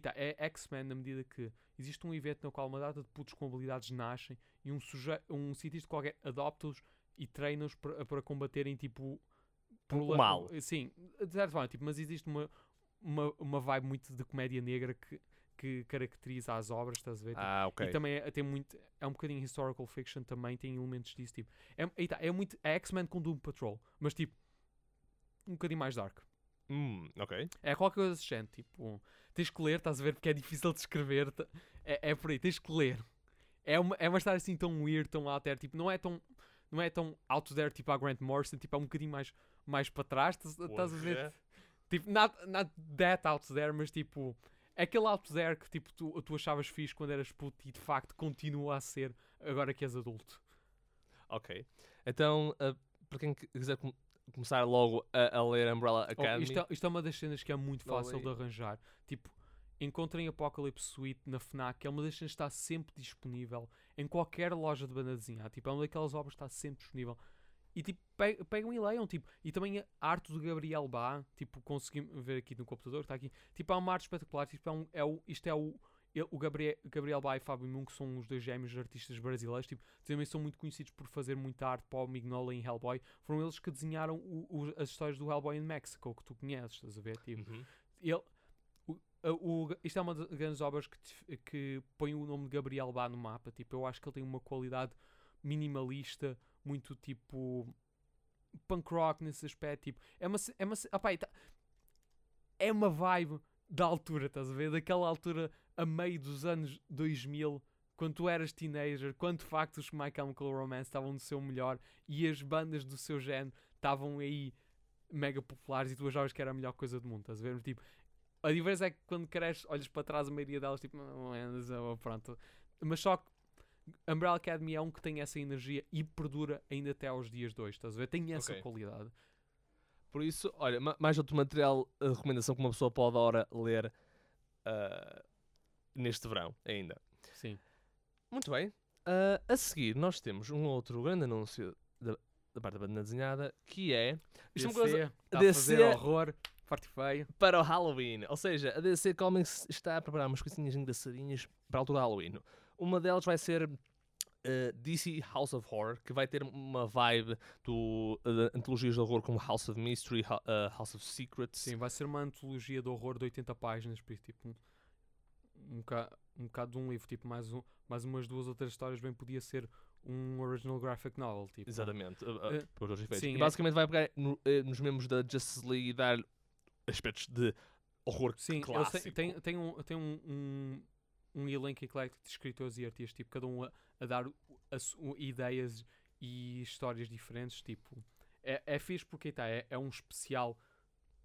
tá, é X-Men na medida que existe um evento no qual uma data de putos com habilidades nascem e um, suje um cientista qualquer adopta-os e treina-os para, combaterem tipo O mal. Sim, de certa forma, tipo, mas existe uma, uma, uma vibe muito de comédia negra que, que caracteriza as obras, estás a ver? Tipo, Ah, ok. E também é, tem muito, é um bocadinho historical fiction também, tem elementos disso, tipo. É, aí tá, é muito é X-Men com Doom Patrol, mas tipo, um bocadinho mais dark. Hum, ok. É qualquer coisa desse género, tipo, tens que ler, estás a ver, porque é difícil de escrever, é, é por aí, tens que ler. É uma, é uma história assim tão weird, tão out there, tipo, não é tão, não é tão out there tipo a Grant Morrison, tipo, é um bocadinho mais, mais para trás, estás a ver? Porra. Tipo, not, not that out there, mas tipo, é aquele out there que tipo, tu, tu achavas fixe quando eras puto e de facto continua a ser agora que és adulto. Ok. Então, ah, para quem qui- quiser com- começar logo a, a ler Umbrella Oh, Academy, isto, é, isto é uma das cenas que é muito fácil li. de arranjar. Tipo, encontrem Apocalypse Suite na FNAC, é uma das cenas que está sempre disponível em qualquer loja de banda desenhada. Tipo, é uma daquelas obras que está sempre disponível. E tipo, pe- pegam e leiam, tipo, e também a arte do Gabriel Bá, tipo, consegui ver aqui no computador, está aqui, tipo, há uma arte espetacular, tipo, é um, é o, isto é o, ele- o Gabriel, Gabriel Ba e Fábio que são os dois gêmeos artistas brasileiros, tipo, também são muito conhecidos por fazer muita arte para o Mignola em Hellboy. Foram eles que desenharam o- o- as histórias do Hellboy in Mexico, que tu conheces, estás a ver? Tipo, Uhum. ele, o, o- isto é uma das grandes obras que, te- que põe o nome de Gabriel Bá no mapa. Tipo, eu acho que ele tem uma qualidade minimalista, muito tipo punk rock nesse aspecto. Tipo, é uma, é uma, e tá- é uma vibe da altura, estás a ver? Daquela altura a meio dos anos 2000. Quando tu eras teenager, quando de facto os My Chemical Romance estavam no seu melhor e as bandas do seu género estavam aí mega populares e tu achavas que era a melhor coisa do mundo, estás a ver? Tipo, a diferença é que quando cresces, olhas para trás, a maioria delas, tipo, é, pronto. Mas só que Umbrella Academy é um que tem essa energia e perdura ainda até aos dias de hoje, estás a ver? Tem essa Ok. qualidade. Por isso, olha, ma- mais outro material, recomendação que uma pessoa pode ora ler ah, neste verão ainda. Sim. Muito bem. Ah, a seguir, nós temos um outro grande anúncio da, da parte da banda desenhada, que é isto é uma coisa DC, tá a DC fazer horror, forte e feio. para o Halloween. Ou seja, a DC Comics está a preparar umas coisinhas engraçadinhas para a altura do Halloween. Uma delas vai ser ah, DC House of Horror, que vai ter uma vibe do, de antologias de horror como House of Mystery, ah, House of Secrets. Sim, vai ser uma antologia de horror de 80 páginas, por tipo, um, um, boca- um bocado de um livro, tipo, mais, um, mais umas duas outras histórias, bem podia ser um original graphic novel, tipo. Exatamente. uh, uh, Eh, por efeitos. sim, e é- basicamente vai pegar no- eh, nos membros da Justice League e dar aspectos de horror Sim, clássico. têm, têm, têm um, um, um, um elenco eclético de escritores e artistas, tipo, cada um a, a dar o- a o- ideias e histórias diferentes, tipo, é, é fixe porque tá, é, é um especial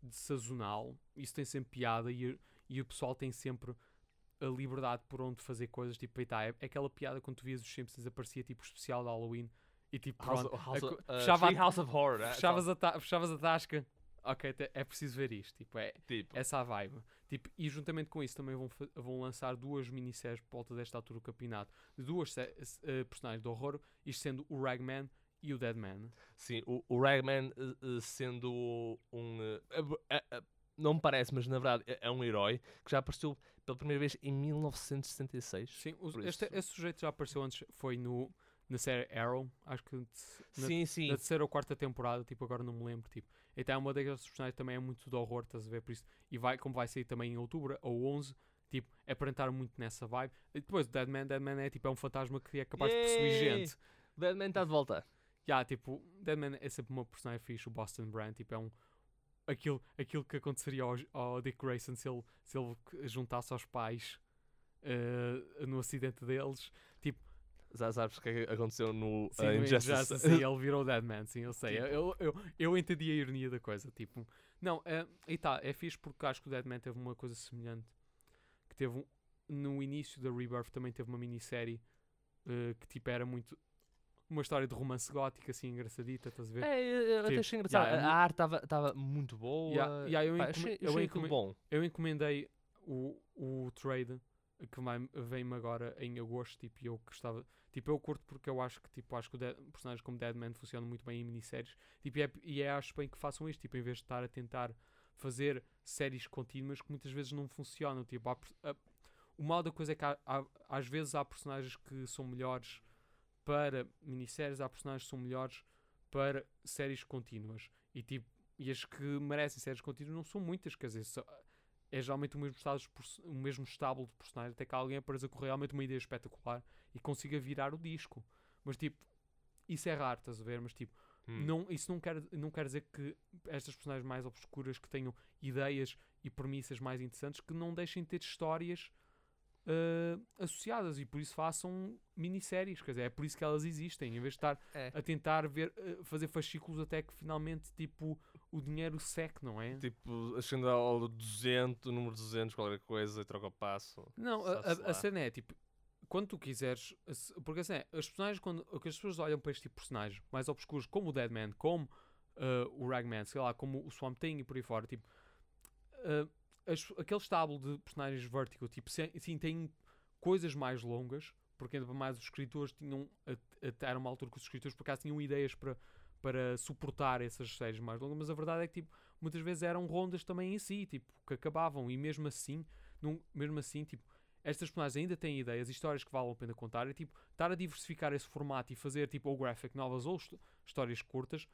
de sazonal, isso tem sempre piada e, e o pessoal tem sempre a liberdade por onde fazer coisas, tipo, tá, é, é aquela piada quando tu vias os Simpsons aparecia tipo especial de Halloween e tipo, House, pronto, House, a of- co- uh, fechava a- House of Horror. eh, fechavas, a ta- fechavas a tasca, ok, é preciso ver isto, tipo, é, tipo, essa a vibe. Tipo, e juntamente com isso também vão, vão lançar duas minisséries por volta desta altura do campeonato de duas eh, personagens de horror, isto sendo o Ragman e o Deadman. Sim, o, o Ragman uh, uh, sendo um. uh, uh, uh, uh, não me parece, mas na verdade é, é um herói que já apareceu pela primeira vez em 1966. Sim, Por este, esse sujeito já apareceu antes, foi no, na série Arrow, acho que na, Sim, sim. na terceira ou quarta temporada, tipo, agora não me lembro. Tipo. Então é uma daquelas personagens também é muito de horror, estás a ver? Por isso, e vai, como vai sair também em outubro ou 11, tipo, é para entrar muito nessa vibe. E depois o Deadman, Deadman é tipo, é um fantasma que é capaz de possuir Yay! gente. Deadman está de volta. Já, tipo, Deadman é sempre uma personagem fixe, o Boston Brand, tipo, é um. Aquilo, aquilo que aconteceria ao, ao Dick Grayson se ele, se ele juntasse aos pais eh, no acidente deles. Tipo, Já sabes o que é aconteceu no sim, uh, Injustice. Injustice, sim, ele virou Deadman, sim, eu sei. Tipo. Eu, eu, eu entendi a ironia da coisa, tipo. Não, é, e tá, é fixe porque acho que o Deadman teve uma coisa semelhante. Que teve um, no início da Rebirth também teve uma minissérie eh, que tipo era muito. Uma história de romance gótico, assim, engraçadita, estás a ver? É, eu- eu até Tipo, achei engraçado. yeah, a a arte estava muito boa. Yeah, yeah, eu Pá, achei, eu achei encome- aquilo bom. Eu encomendei o, o trade que vem-me agora em agosto, tipo, eu gostava, tipo, eu curto porque eu acho que, tipo, acho que Dead- personagens como Deadman funcionam muito bem em minisséries, tipo, e, é, e é, acho bem que façam isto, tipo, em vez de estar a tentar fazer séries contínuas que muitas vezes não funcionam, tipo, há o mal da coisa é que há- às vezes há personagens que são melhores para minisséries, há personagens que são melhores para séries contínuas, e tipo, e as que merecem séries contínuas não são muitas, quer dizer, só- é geralmente o mesmo, estado o mesmo estábulo de personagem, até que alguém apareça com realmente uma ideia espetacular e consiga virar o disco. Mas tipo, isso é raro, estás a ver? Mas tipo, Hum. não, isso não quer, não quer dizer que estas personagens mais obscuras que tenham ideias e premissas mais interessantes que não deixem de ter histórias ah, associadas e por isso façam minisséries, quer dizer, é por isso que elas existem, em vez de estar É. a tentar ver, ah, fazer fascículos até que finalmente tipo o dinheiro seque, não é? Tipo, chegando ao 200, número 200, qualquer coisa, e troca o passo. Não, a, a, cena é tipo, quando tu quiseres, se- porque assim, é, as personagens, quando as pessoas olham para este tipo de personagens mais obscuros, como o Deadman, como ah, o Ragman, sei lá, como o Swamp Thing e por aí fora, tipo, ah, as- aquele estábulo de personagens vertical, tipo, sim, tem coisas mais longas, porque ainda mais os escritores tinham, até era uma altura que os escritores por acaso tinham ideias para, para suportar essas séries mais longas, mas a verdade é que tipo, muitas vezes eram rondas também em si, tipo, que acabavam, e mesmo assim, não, mesmo assim, tipo, estas personagens ainda têm ideias e histórias que valem a pena contar, é tipo, estar a diversificar esse formato e fazer tipo ou graphic novels ou hist- histórias curtas,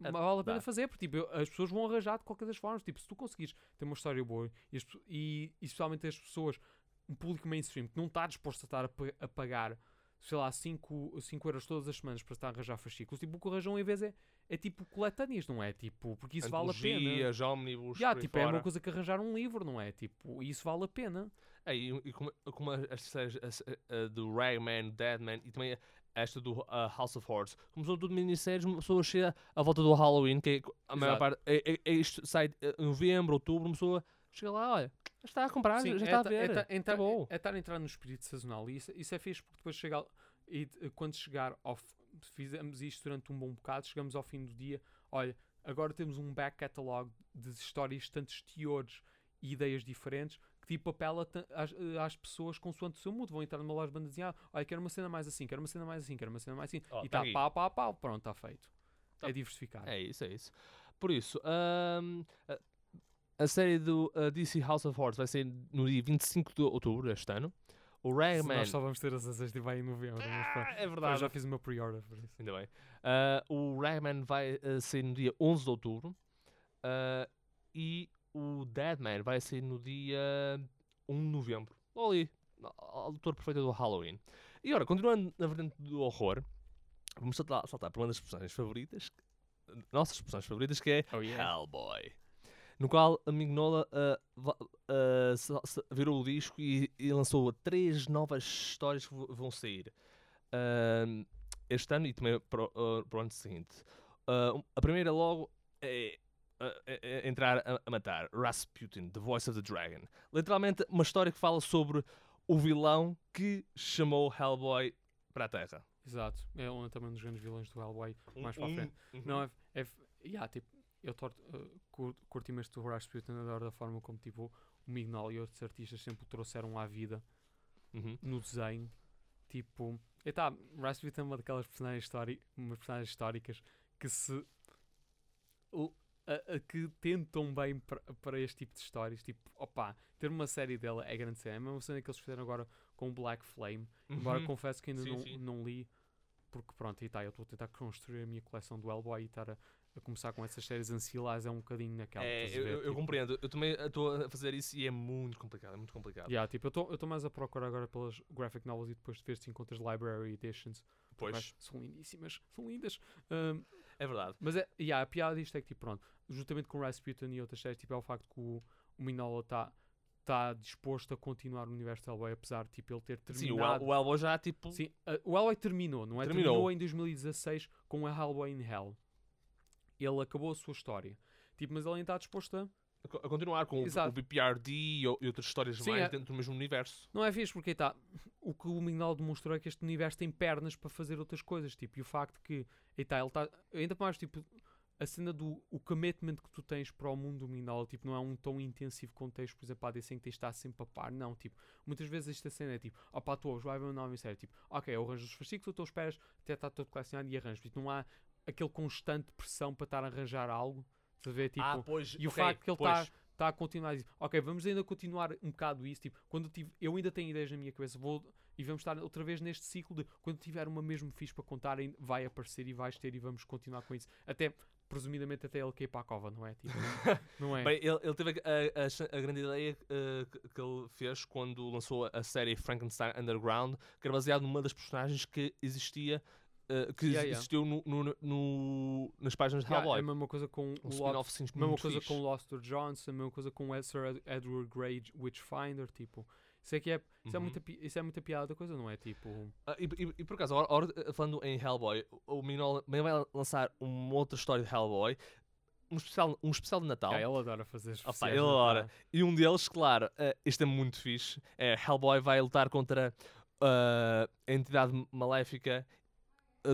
vale a pena dá. fazer, porque tipo, as pessoas vão arranjar de qualquer das formas. Tipo, se tu conseguires ter uma história boa e, e, e especialmente as pessoas, um público mainstream que não está disposto a estar a, a pagar, sei lá, 5 euros todas as semanas para estar a arranjar fascículos, tipo, o que arranjam em vez é, é tipo coletâneas, não é? Tipo, porque isso vale a pena. Por aí tipo, é uma coisa que arranjar um livro, não é? Tipo, e isso vale a pena. É, e, e como, como as séries do Ragman, Deadman e também esta do ah, House of Horrors, como são tudo minisséries, uma pessoa chega à volta do Halloween, que é, a maior Exato. parte é, é, é isto sai em novembro, outubro, uma pessoa chega lá, olha, está a comprar, Sim, já é está a ta- ver, É, entrar- acabou. é estar a entrar no espírito sazonal. E isso, isso é fixe porque depois chega. E quando chegar ao. Fizemos isto durante um bom bocado, chegamos ao fim do dia. Olha, agora temos um back catalog de histórias, tantos teores e ideias diferentes que tipo apela às, às pessoas consoante o seu mood. Vão entrar numa loja de bandas e dizer, ah, olha, quero uma cena mais assim, quero uma cena mais assim, quero uma cena mais assim. Ó, e tá está aqui. pau, pau, pau, pronto, está feito. Tá. É diversificar. É isso, é isso. Por isso, ahm, a, série do ah, DC House of Horrors vai ser no dia 25 de outubro deste ano. O Ragman. Nós só vamos ter as asas de vai em novembro. Ah, é Eu verdade. já fiz o meu pre-order por isso. Ainda bem. Ah, o Ragman vai ah, sair no dia 11 de outubro. Ah, e o Deadman vai sair no dia 1 de novembro. Ali, a a altura perfeita do Halloween. E ora, continuando na vertente do horror, vamos saltar, saltar para uma das personagens favoritas, nossas personagens favoritas, que é Oh, yeah. Hellboy. No qual a Mignola sa- sa- virou o disco e, e lançou três novas histórias que vão sair ahm, este ano e também para, o- ah, ano seguinte. Um- a primeira logo é, é- é entrar a, matar Rasputin, The Voice of the Dragon. Literalmente uma história que fala sobre o vilão que chamou Hellboy para a Terra. Exato. É um, também um dos grandes vilões do Hellboy. Mais para a Um- frente. uhum. Não, é. é yeah, tipo, eu torto, uh, cur- curti imenso do adoro da forma como tipo, o Mignola e outros artistas sempre o trouxeram à vida Uhum. no desenho. Tipo, e tá, Rasputin é uma daquelas personagens, umas personagens históricas que se. a- a- que tentam bem para, este tipo de histórias. Tipo, opá, ter uma série dela é grande cena. É a mesma cena que eles fizeram agora com o Black Flame. Embora Uhum. confesso que ainda Sim, não, sim. não li, porque pronto, e tá, eu estou a tentar construir a minha coleção do Hellboy e estar a, a começar com essas séries ancilares é um bocadinho naquela. É, eu, ver, eu- eu tipo, compreendo. Eu também estou a fazer isso e é muito complicado. É muito complicado. yeah, tipo, eu estou mais a procurar agora pelas graphic novels e depois de ver se encontras library editions. Pois, São lindíssimas, são lindas. Um, é verdade. mas é, yeah, a piada disto é que, tipo, pronto, juntamente com Rasputin e outras séries, tipo, é o facto que o, o Minola está tá disposto a continuar no universo de Hellboy, apesar de tipo, ele ter Sim, o, terminado. El- o Hellboy já tipo. Sim, uh, o Hellboy terminou, não é? Terminou. Terminou. em 2016 com a Hellboy in Hell. Ele acabou a sua história. Tipo, mas ele ainda está disposto a. a co- a continuar com o, o Exato. BPRD e, outras histórias Sim, mais é- dentro do mesmo universo. Não é fixe, porque aí tá. O que o Mignol demonstrou é que este universo tem pernas para fazer outras coisas. Tipo, e o facto que. Tá, ele está. Ainda mais, tipo. A cena do o commitment que tu tens para o mundo do tipo, não é um tão intensivo como tens, por exemplo, a DC em que tens de estar sempre a par. Não, tipo, muitas vezes esta cena é tipo, opá, tu hoje vai ver uma nova série, tipo, ok, eu arranjo os fascículos, tu esperas até estar todo colecionado e arranjo. Tipo, não há aquele constante pressão para estar a arranjar algo. Estás a ver? Tipo, ah, pois. e o ok, facto que ele está tá a continuar a dizer, ok, vamos ainda continuar um bocado isso, tipo, quando eu, tive, eu ainda tenho ideias na minha cabeça, vou e vamos estar outra vez neste ciclo de quando tiver uma mesmo fixe para contar, vai aparecer e vais ter e vamos continuar com isso. Até, presumidamente, até ele cair para a cova, não é? Tipo, *laughs* não, é? Bem, ele, ele teve a, a a grande ideia eh, que, que ele fez quando lançou a série Frankenstein Underground, que era baseado numa das personagens que existia, eh, que Yeah, yeah. existiu no, no- no- nas páginas de Yeah, Hellboy. é a mesma coisa com um o Lost, mesma coisa fixe. com Lost Johnson, a mesma coisa com o Sir Ed- Edward Grey Witchfinder, tipo, isso é que é, isso, é Uhum. muita, pi- isso é muita piada da coisa, não é? Tipo, Ah, e, e- e por acaso, eh, falando em Hellboy, o também vai lançar uma outra história de Hellboy, um especial, um especial de Natal. yeah, ele adora fazer Opa, especiais ele adora. E um deles, claro, eh, este é muito fixe. É Hellboy vai lutar contra ah, a entidade maléfica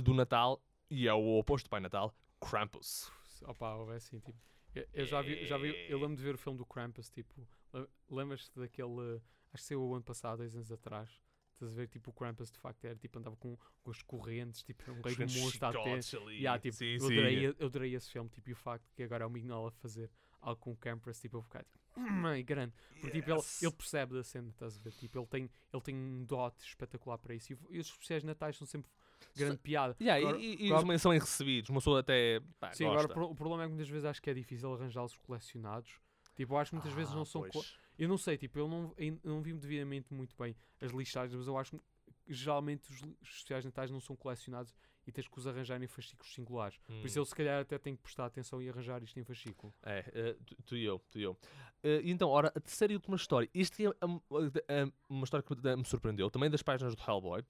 do Natal e é o oposto do Pai Natal, Krampus. Opa, é assim, tipo. Eu, eu já vi, já vi, eu lembro de ver o filme do Krampus, tipo, le- lembras-te daquele, acho que saiu o ano passado, dois anos atrás, estás a ver, tipo, o Krampus de facto era, tipo, andava com, com as correntes, tipo, um rei do monstro a ter, yeah, tipo, Sim, eu, adorei, eu adorei esse filme, tipo, e o facto que agora é o Mignola a fazer algo com o Campers, tipo, eu vou ficar tipo, "Hum, ai, grande. Porque tipo, ele, Yes. ele percebe da cena, estás a ver? Tipo, ele tem, ele tem um dote espetacular para isso. E, e os especiais natais são sempre grande piada. Yeah, e- Agora- e, e, agora- também são recebidos. Uma pessoa até. Pá, Sim, gosta. agora o pro- o problema é que muitas vezes acho que é difícil arranjá-los colecionados. Tipo, eu acho que muitas vezes Ah, não são. co- pois. Eu não sei, tipo, eu não, eu não vi devidamente muito bem as listagens, mas eu acho que geralmente os, especiais de natais não são colecionados e tens que os arranjar em fascículos singulares. Por isso Hum. eu se calhar até tenho que prestar atenção e arranjar isto em fascículo. É, eh, tu, tu e eu, tu e eu. Eh, e então, ora, a terceira e última história. Isto é um- é uma história que me- surpreendeu, também das páginas do Hellboy,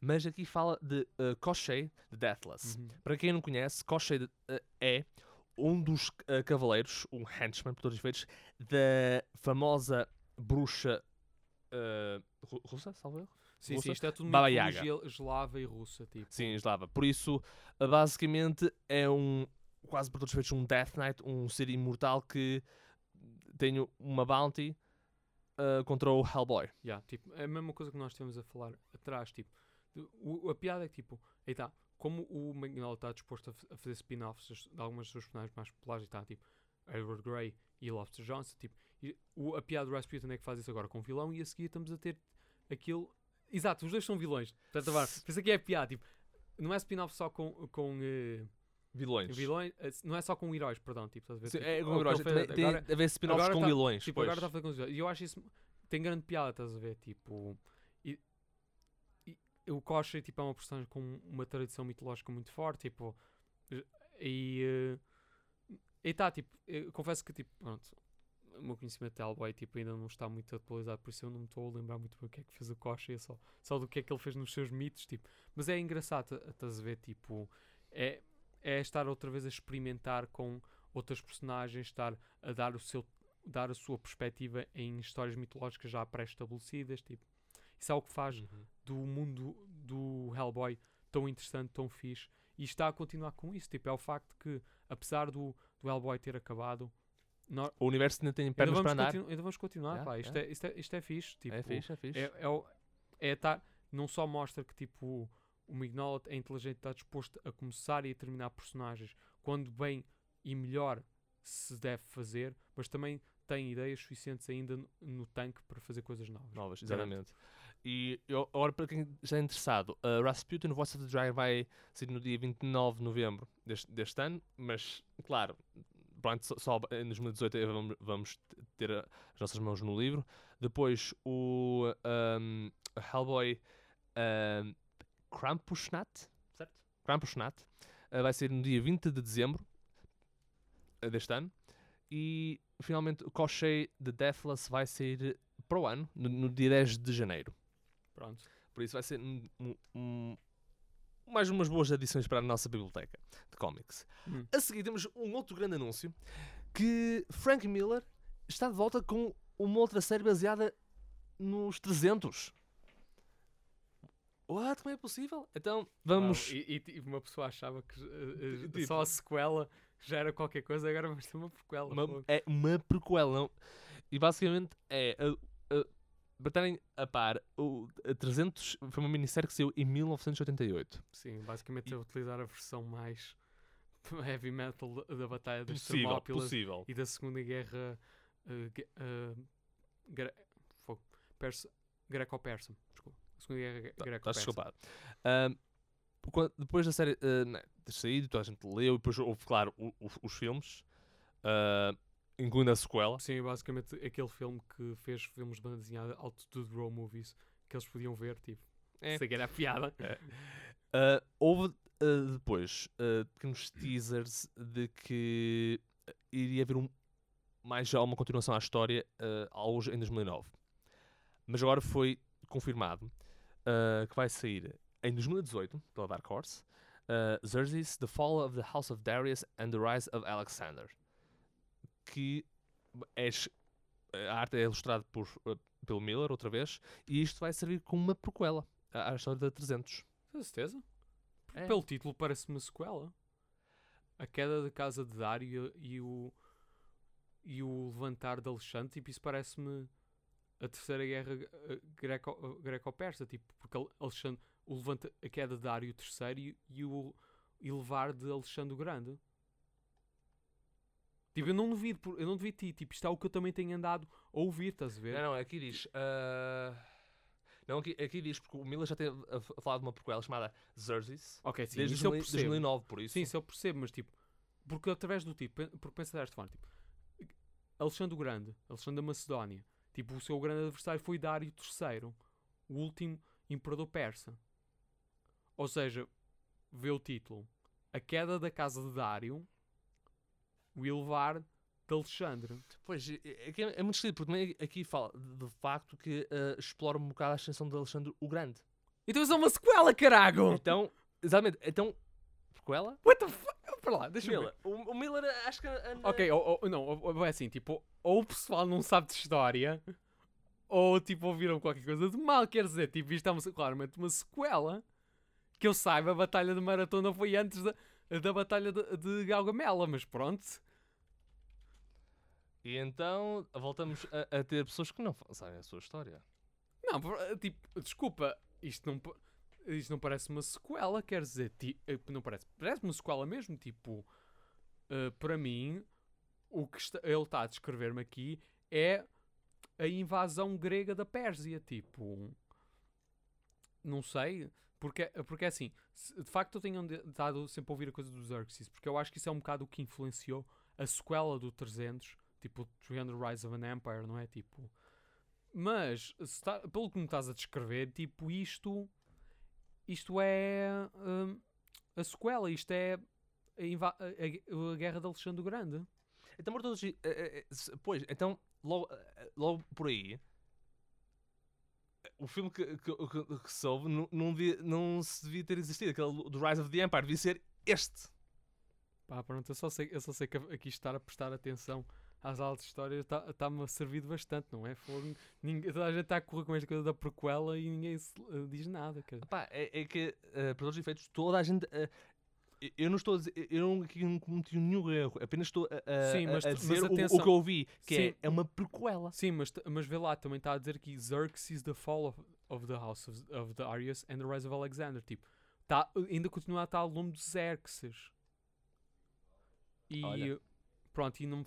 mas aqui fala de uh, Koshei de Deathless. Uhum. Para quem não conhece, Koshei de- eh, é um dos eh, cavaleiros, um henchman, por todos os efeitos, da famosa bruxa eh, ru- russa, salvo erro? Sim, Russa? sim, isto é tudo Baba mitologia eslava e russa, tipo. Sim, eslava. Por isso, basicamente, é um, quase por todos os efeitos, um Death Knight, um ser imortal que tem uma bounty eh, contra o Hellboy. Yeah, tipo, é a mesma coisa que nós temos a falar atrás, tipo, o- a piada é que, tipo, aí tá, como o Magnolia está disposto a, a fazer spin-offs de algumas das suas personagens mais populares, e está, tipo, Edward Grey e Lobster Johnson, tipo, e o, a piada do Rasputin é que faz isso agora com o vilão, e a seguir estamos a ter aquilo, exato, os dois são vilões, portanto, agora, por isso aqui é piada, tipo, não é spin-off só com, com eh, Vilões. vilões, eh, não é só com heróis, perdão, tipo, estás a ver? Sim, Tipo, é com heróis. fez tem agora- de haver spin-offs com tá- vilões. Tipo, pois. agora está a fazer com os E eu acho isso. Tem grande piada, estás a ver? Tipo. E, e o Koshi tipo, é uma personagem com uma tradição mitológica muito forte. Tipo. E. eh, E tá, tipo. Confesso que, tipo, pronto. O meu conhecimento de Hellboy tipo, ainda não está muito atualizado, por isso eu não me estou a lembrar muito bem o que é que fez o Koshi, é só, só do que é que ele fez nos seus mitos. Tipo. Mas é engraçado, tá- estás a ver? Tipo. É, é estar outra vez a experimentar com outras personagens, estar a dar o seu dar a sua perspectiva em histórias mitológicas já pré-estabelecidas, tipo. Isso é o que faz Uhum. do mundo do Hellboy tão interessante, tão fixe. E está a continuar com isso, tipo, é o facto que, apesar do, do Hellboy ter acabado, O universo ainda tem pernas para andar. ainda vamos continuar, Yeah, pá. Isto, yeah. É, isto, é, isto é fixe, tipo, É fixe, é fixe. é, é, o- é tá, não só mostra que tipo o Mignola é inteligente, está disposto a começar e a terminar personagens quando bem e melhor se deve fazer, mas também tem ideias suficientes ainda no, tanque para fazer coisas novas. Novas, exatamente. E eu- agora, para quem já é interessado, uh, Rasputin Voice of the Dragon vai sair no dia 29 de novembro deste, deste ano, mas, claro, pronto, só, em 2018 é vamos, vamos ter as nossas mãos no livro. Depois o um, Hellboy um, Krampusnacht, certo? Krampusnacht, uh, vai ser no dia 20 de dezembro uh, deste ano. E finalmente o Koshei de Deathless vai sair para o ano, no, no dia 10 de janeiro. Pronto. Por isso vai ser um- um- mais umas boas adições para a nossa biblioteca de cómics. Hum. A seguir temos um outro grande anúncio que Frank Miller está de volta com uma outra série baseada nos 300. What? Como é possível? Então vamos. Uau, e, e, uma pessoa achava que eh, *laughs* Tipo- só a sequela já era qualquer coisa, agora vamos ter uma prequela. Uma- é uma prequela. não- E basicamente é. a- para estarem a par, o a 300 foi uma minissérie que saiu em 1988. Sim, basicamente E- é utilizar a versão mais *laughs* heavy metal da, Batalha das Possível, e da Segunda Guerra eh, eh, fogo, persa- greco-persa. Desculpa. Segunda Guerra Tá- Estás greco-persa. desculpado. Ahm, quan- depois da série ah, né, ter saído, toda a gente leu, e depois houve, claro, o- o- os filmes, ah, incluindo a sequela. Sim, basicamente aquele filme que fez filmes de banda desenhada Altitude Row Movies que eles podiam ver, tipo, É. sei que era a piada. Ah, houve ah, depois ah, pequenos teasers de que iria haver um, mais já uma continuação à história hoje em 2009. Mas agora foi confirmado ah, que vai sair em 2018 pela Dark Horse uh, Xerxes, The Fall of the House of Darius and the Rise of Alexander. Que é, a arte é ilustrada por, ah, pelo Miller outra vez e isto vai servir como uma prequela à à história da 300. Com certeza. É. Pelo título parece uma sequela. A queda da casa de Dário e, o e o levantar de Alexandre, tipo, isso parece-me a terceira guerra eh, greco- eh, greco-persa, tipo, porque Ale- Alexandre, o levanta, a queda de Dário III e, e o elevar de Alexandre o Grande. Tipo, eu não duvido, por- eu não duvido de ti. Tipo, isto é o que eu também tenho andado a ouvir, estás a ver? Não, não, aqui diz. ah, Não, aqui, aqui diz, porque o Miller já a falar de uma prequela chamada Xerxes Ok, sim, desde isso eu 2000 percebo. 2009, por isso. Sim, isso eu percebo, mas tipo, porque através do tipo, porque pensa desta forma, tipo, Alexandre o Grande, Alexandre da Macedónia, tipo, o seu grande adversário foi Dário III, o último imperador persa. Ou seja, vê o título, a queda da casa de Dário, o elevar de Alexandre. Pois, é, é, é, é muito esquisito, porque também aqui fala de, facto que ah, explora um bocado a ascensão de Alexandre o Grande. Então isso é uma sequela, carago! Então, exatamente, então, prequela? What the fuck? Para lá, deixa eu ver. Miller. O, o Miller acho que. Ok, ou, ou- não, ou é assim, tipo, ou o pessoal não sabe de história, ou tipo, ouviram qualquer coisa de mal, quer dizer, tipo, isto é uma, claramente uma sequela. Que eu saiba, a Batalha de Maratona foi antes da, da Batalha de, de Galgamela, mas pronto. E então voltamos a, a ter pessoas que não sabem a sua história. Não, por- tipo, desculpa, isto não, isto não parece uma sequela, quer dizer, ti- eh, não parece, parece uma sequela mesmo, tipo, eh, para mim, o que está- ele está a descrever-me aqui é a invasão grega da Pérsia, tipo, não sei, porque, porque é assim, de facto eu tenho estado sempre a ouvir a coisa dos Xerxes, porque eu acho que isso é um bocado o que influenciou a sequela do 300, tipo, 300 Rise of an Empire, não é? Tipo, mas, tá- pelo que me estás a descrever, tipo, isto. Isto é. hum, a sequela, isto é. A, a- a- Guerra de Alexandre o Grande. Então, por todos, eh, eh, se- pois, então, logo, eh, logo por aí, eh, o filme que, que, que, que soube não, não, devia- não se devia ter existido, aquele do Rise of the Empire, devia ser este. Pá, pronto, eu só sei, eu só sei que aqui estar a prestar atenção às aulas de história está-me a servir bastante, não é? Fogo, ninguém, toda a gente está a correr com esta coisa da prequela e ninguém se, eh, diz nada. Epá, é, é que, eh, por todos os efeitos, toda a gente. eh, eu não estou a dizer, eu não, não cometi nenhum erro, apenas estou a, a- Sim, mas a dizer o- o, que eu ouvi, que Sim. é, é uma prequela. Sim, mas, mas vê lá, também está a dizer aqui Xerxes, the fall of, of the house of, of the Arias and the rise of Alexander. Tipo, tá, ainda continua a estar ao nome de Xerxes. E Olha. Pronto, e, não,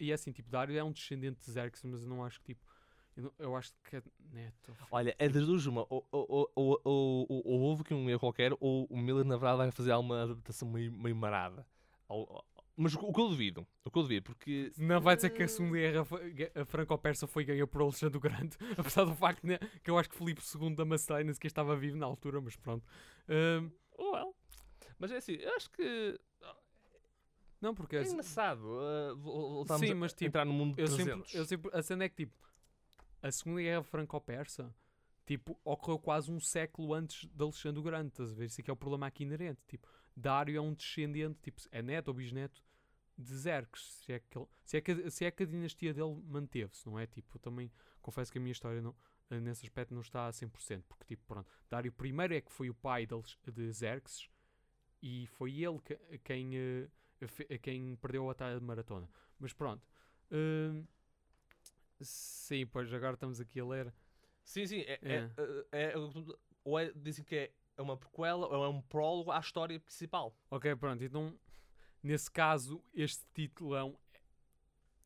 e é assim, tipo, Dário é um descendente de Xerxes, mas eu não acho que tipo. Eu, não- eu acho que é neto. Olha, é das duas uma. Ou, ou, ou, ou, ou, ou- ou houve aqui um erro qualquer, ou o Miller, na verdade, vai fazer alguma adaptação meio, meio marada. Mas o, que- eu duvido, o que eu duvido, porque. Não vai dizer que a Segunda Guerra Franco-Persa foi ganha por Alexandre o Grande, *laughs* apesar do facto né, que eu acho que Filipe II da Macedónia nem sequer estava vivo na altura, mas pronto. Oh, well. Mas é assim, eu acho que. Não, porque É assim, engraçado. uh, Sim, a mas, tipo, entrar no mundo de eu 300. sempre, eu sempre, a cena é que tipo, a Segunda Guerra Franco-Persa tipo, ocorreu quase um século antes de Alexandre o Grande, estás a ver? Isso é que é o problema aqui inerente. Tipo, Dário é um descendente, tipo, é neto ou bisneto de Xerxes, se é que, ele- se é que, a- se é que a dinastia dele manteve-se, não é? Tipo, eu também confesso que a minha história não, nesse aspecto não está a 100%, porque, tipo, pronto, Dário I é que foi o pai de, de Xerxes e foi ele que, quem, eh, fe- quem perdeu a batalha de maratona. Mas pronto. hum, sim, pois agora estamos aqui a ler. Sim, sim. É, É. é, é- é- ou é, dizem que é, é uma prequela ou é um prólogo à história principal. Ok, pronto, então nesse caso este título é, um-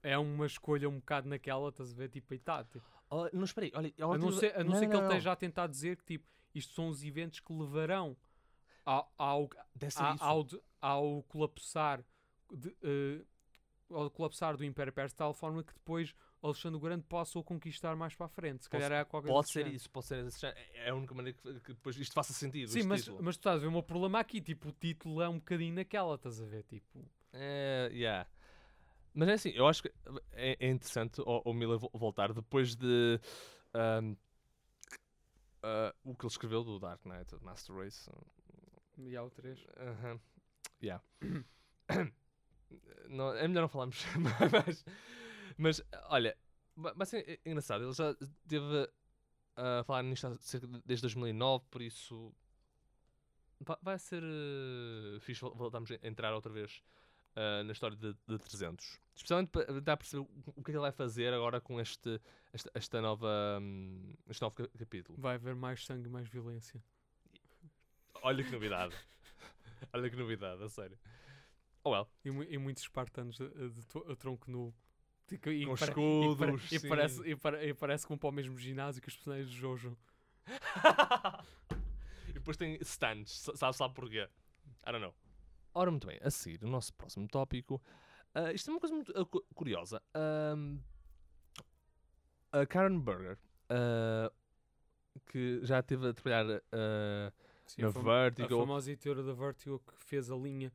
é uma escolha um bocado naquela, estás a ver, tipo, eitado. Tipo, Oh, não, espera aí. Olha, a não ser, a não ser que ele esteja a tentar dizer que tipo, isto são os eventos que levarão ao, ao, a- ao, ao colapsar de, eh, ao colapsar do Império Persa de tal forma que depois Alexandre o Grande possa o conquistar mais para a frente. Se Posso- calhar é qualquer Pode ser isso, pode ser. É a única maneira que, que depois isto faça sentido. Sim, mas, título. mas tu estás a ver o meu problema aqui, tipo, o título é um bocadinho naquela, estás a ver, tipo... É, yeah. Mas é assim, eu acho que é, é interessante o, o Miller vo- voltar depois de ahm, ah, o que ele escreveu do Dark Knight, Master Race. E há o 3. Aham. Yeah. *coughs* não, é melhor não falarmos *laughs* mas, mas olha, ba- mas é, engraçado, ele já teve a falar nisto desde 2009, por isso va- vai ser uh, fixe vol- voltarmos a entrar outra vez ah, na história de, de 300. Especialmente para tentar perceber o, que é que ele vai fazer agora com este, esta, esta nova, hum, este novo ca- capítulo. Vai haver mais sangue e mais violência. Olha que novidade. *laughs* *laughs* Olha que novidade, a sério. Oh well. E, e muitos espartanos de, de a tronco nu. E Com escudos, E, parece, e, pare- e parece que vão para o mesmo ginásio que os personagens de Jojo. *laughs* e depois tem stands, sa- sabe, sabe porquê? I don't know. Ora, muito bem, a seguir, o nosso próximo tópico. ah, isto é uma coisa muito cu- curiosa. Ahm, a Karen Berger, ah, que já esteve a trabalhar Sim, na a, fama- a Vertigo. famosa editora da Vertigo que fez a linha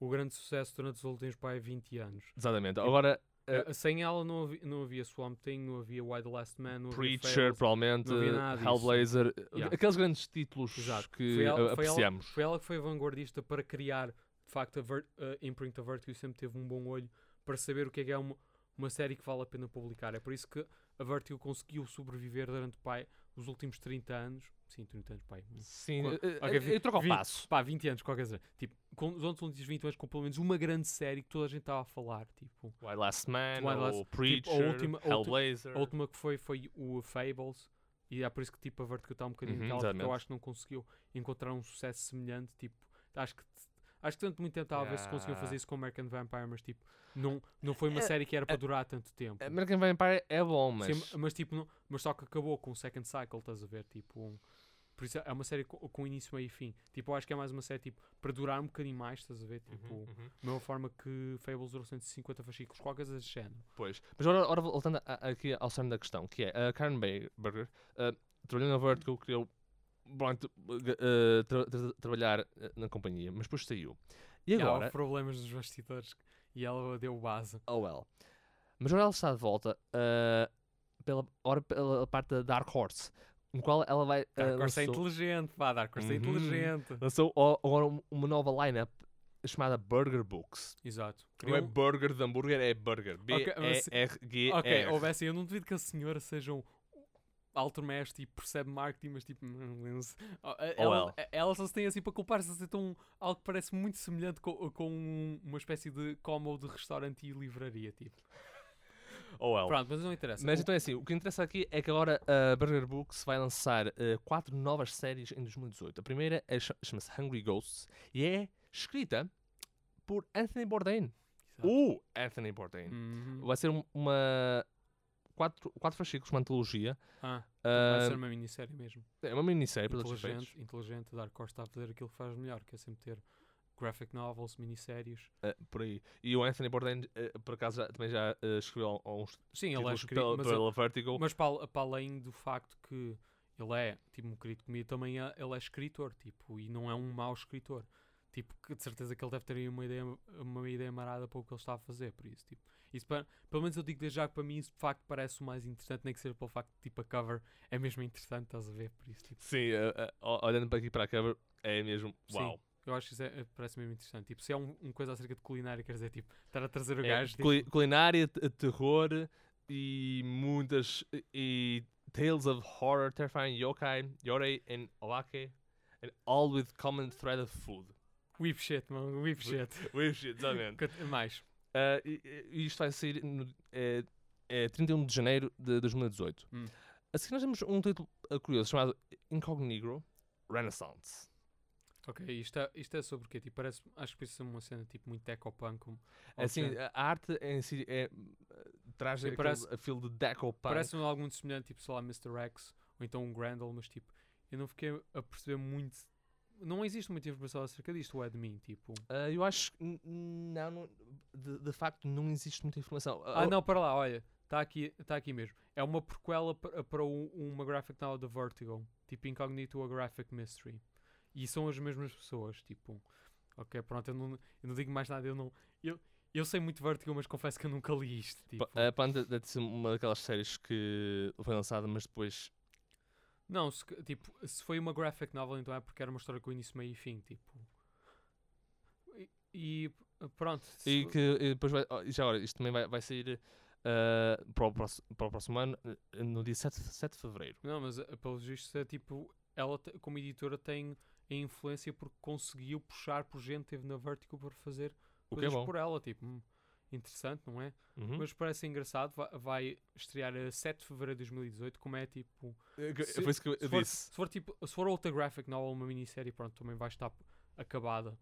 o grande sucesso durante os últimos pai 20 anos. Exatamente. Agora, Uh, Sem ela não havia, não havia Swamp Thing, não havia the Last Man, não havia Preacher, Fables. provavelmente, não havia nada. Hellblazer, Yeah. aqueles grandes títulos Exato. que Foi ela- ah, foi ela- apreciamos. Foi ela que foi vanguardista para criar, de facto, a, Ver a Imprint of Vertigo sempre teve um bom olho para saber o que é que é uma, uma série que vale a pena publicar. É por isso que a Vertigo conseguiu sobreviver durante pai, os últimos 30 anos. Sim, 30 anos, pai. Sim, Qua- eh, ok, eh, vi- eu troco ao passo. Pá, 20 anos, qualquer coisa. Tipo, com os últimos 20 anos, com pelo menos uma grande série que toda a gente estava a falar. Tipo, Why Last Man, Why Last- ou tipo, a Preacher, última- a Hellblazer. A última que foi foi o Fables. E é por isso que tipo, a Vertigo está um bocadinho Uhum, naquela, porque eu acho que não conseguiu encontrar um sucesso semelhante. Tipo, acho que acho que tanto muito tempo estava a ver se conseguiam Yeah. fazer isso com American Vampire, mas tipo, não, não foi uma É- série que era é- para durar tanto tempo. American Vampire é bom, mas... Sim, mas tipo, não, mas só que acabou com o Second Cycle, estás a ver? Tipo, um- por isso é uma série com, com início, meio e fim. Tipo, eu acho que é mais uma série tipo, para durar um bocadinho mais, estás a ver? Tipo, Uhum, uhum. da mesma forma que Fables durou 150 fascículos, qualquer coisa desse género. Pois. Mas agora, agora voltando a- a- aqui ao cerne da questão, que é a Karen Bay- Berger uh, trabalhou na Vertigo, queria pronto, uh, tra- tra- trabalhar uh, na companhia, mas depois saiu. E E há agora, problemas nos bastidores e ela deu base. oh well. Mas agora ela está de volta uh, pela, ora pela parte da Dark Horse, no qual ela vai. Uh, Dark Horse é lançou, inteligente, pá, Dark Horse é Uhum. inteligente. lançou agora um- uma nova lineup chamada Burger Books. Exato. Não é Criou- burger de hambúrguer, é burger. B-E-R-G-R. Ok, ou assim, eu não duvido que a senhora seja um alto mestre e percebe marketing, mas tipo, sei. Oh, a- ela, ela. só se tem assim para culpar-se ser tão, algo que parece muito semelhante com, com um- uma espécie de combo de restaurante e livraria, tipo. Ou ela. Pronto, mas não interessa. Mas O- então é assim, o que interessa aqui é que agora a Burger Books vai lançar eh, quatro novas séries em 2018. A primeira é, cha- chama-se Hungry Ghosts e é escrita por Anthony Bourdain. Exato. O Anthony Bourdain. Uhum. Vai ser um- uma... Quatro, quatro fascículos, uma antologia. Ah, Ah, vai ser uma minissérie mesmo. É uma minissérie, pelos efeitos. Inteligente, inteligente. Dark Horse está a fazer aquilo que faz melhor, que é sempre ter graphic novels, minisséries. eh, por aí. E o Anthony Bourdain, eh, por acaso, já- também já eh, escreveu al- uns Sim, ele é escrito, pela, mas, pela Vertigo. mas para, para além do facto que ele é, tipo, um querido comigo, também é, ele é escritor, tipo, e não é um mau escritor. Tipo, que de certeza que ele deve ter aí uma ideia, uma ideia marada para o que ele está a fazer, por isso, tipo. Isso para, pelo menos eu digo desde já que para mim isso de facto parece o mais interessante, nem que seja pelo facto de tipo a cover é mesmo interessante, estás a ver? Por isso, tipo, Sim, olhando para aqui para a cover, é mesmo Sim. Eu acho que isso é, é- parece mesmo interessante. Tipo, se é um, um coisa acerca de culinária, quer dizer, tipo, estar a trazer o É, gajo. culi- tipo, culinária, te- terror e muitas e tales of horror, terrifying yokai, yorei and ovake, and all with common thread of food. whip shit, mano, whip shit. *laughs* With shit, exatamente. Mais. Ah, e, e isto vai sair no é, é 31 de janeiro de 2018. Hum. A seguir nós temos um título curioso chamado Incognito Renaissance. Ok, isto é, isto é sobre o quê? Tipo, parece, acho que precisa ser uma cena tipo muito ecopunk. como- É Assim, a arte em si é, traz aquele parece- a feel de deco punk. Parece-me algo muito semelhante, tipo, sei lá, Mr. X ou então um Grendel, mas tipo, eu não fiquei a perceber muito. Não existe muita informação acerca disto, o admin, tipo. Ah, eu acho que não, não- de, de facto não existe muita informação. Ah, não, para lá, olha, está aqui, tá aqui mesmo. É uma prequela para, para um- uma graphic novel da Vertigo, tipo Incognito a Graphic Mystery. E são as mesmas pessoas, tipo. Ok, pronto, eu não, eu não digo mais nada, eu não. Eu, eu sei muito Vertigo, mas confesso que eu nunca li isto. Tipo. A Panda deve ser uma daquelas séries que foi lançada, mas depois. Não, se, tipo, se foi uma graphic novel, então é porque era uma história com início, meio e fim, tipo. E, e, pronto. se- E que e depois vai. Já agora, isto também vai, vai sair ah, para, o próximo, para o próximo ano, eh, no dia 7, 7 de fevereiro. Não, mas eh, pelos vistos é tipo, ela como editora tem a influência porque conseguiu puxar por gente teve na Vertigo para fazer O que é coisas bom. por ela, tipo, hum, interessante, não é? Uhum. Mas parece engraçado, vai, vai estrear a 7 de fevereiro de 2018, como é tipo, que- se- Foi isso que eu se for, disse. se for tipo, se for outra graphic novel, uma minissérie, pronto, também vai estar acabada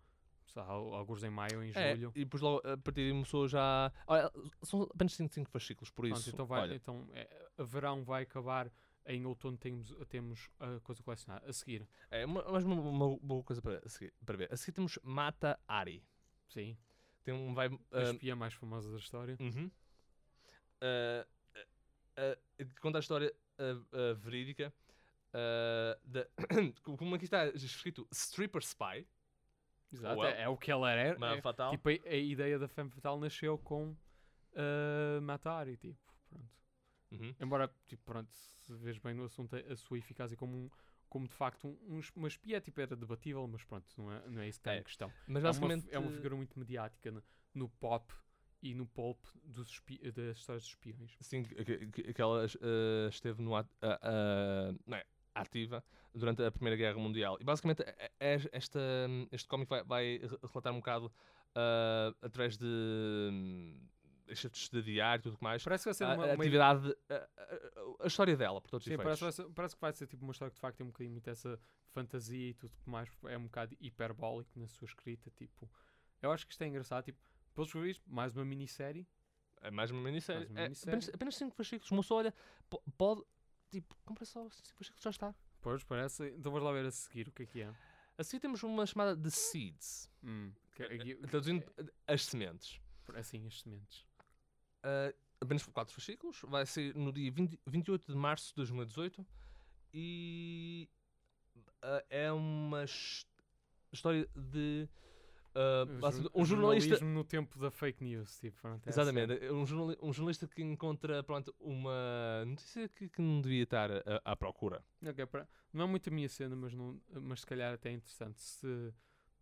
alguns em maio ou em É, julho. e depois logo a partir daí começou já. Olha, são apenas 5 fascículos, por Pronto, isso. então vai, então é, verão vai acabar. Em outono temos, temos a coisa colecionada. A seguir, é uma, mais uma, uma boa coisa para, seguir- para ver. A seguir temos Mata Ari. sim, Tem um vai. a ah, espia mais famosa da história. Uhum. Ah, que conta a história verídica da. *coughs* como aqui está escrito Stripper Spy, Exato, Well, é, é o que ela era. é- fatal. tipo, a, a ideia da Femme Fatale nasceu com uh, Matari, tipo, pronto. Uhum. Embora, tipo, pronto, se vês bem no assunto, a sua eficácia como, um, como de facto um, um uma espia, tipo, era debatível, mas pronto, não é, não é isso que está É, em questão. Mas É uma, basicamente. é uma figura muito mediática no, no pop e no pulp dos espi- das histórias de espiões. Sim, que, que- que- que ela eh, esteve no, at- ah, ah, não é, ativa durante a Primeira Guerra Mundial. E basicamente é- é- esta, este cómic vai, vai re- relatar um bocado ah, através de excertos de diário e tudo mais. Parece que vai ser A, uma, a uma- atividade, a, a- a história dela, por todos os Sim, parece, ser- parece que vai ser tipo uma história que de facto tem um bocadinho muito essa fantasia e tudo mais, é um bocado hiperbólico na sua escrita, tipo, eu acho que isto é engraçado, tipo, pelos vistos, mais uma minissérie, É mais uma minissérie. Mais uma É minissérie. apenas, apenas 5 fascículos. Só olha, po- pode. Tipo, compra só 5 fascículos, já está. pois parece, então vamos lá ver a seguir o que é que é. Assim temos uma chamada de Seeds. Hum, aqui- Traduzindo as sementes. é, assim, as sementes. Uh, apenas por 4 fascículos. Vai ser no dia 20 28 de março de 2018. E uh, é uma his- história de. uh, um jornalista. Jornalismo no tempo da fake news, tipo, pronto, é Exatamente, assim. um, um jornalista que encontra pronto, uma notícia que, que não devia estar a- à procura. Ok, pra- não é muito a minha cena, mas, não, mas se calhar até é interessante se,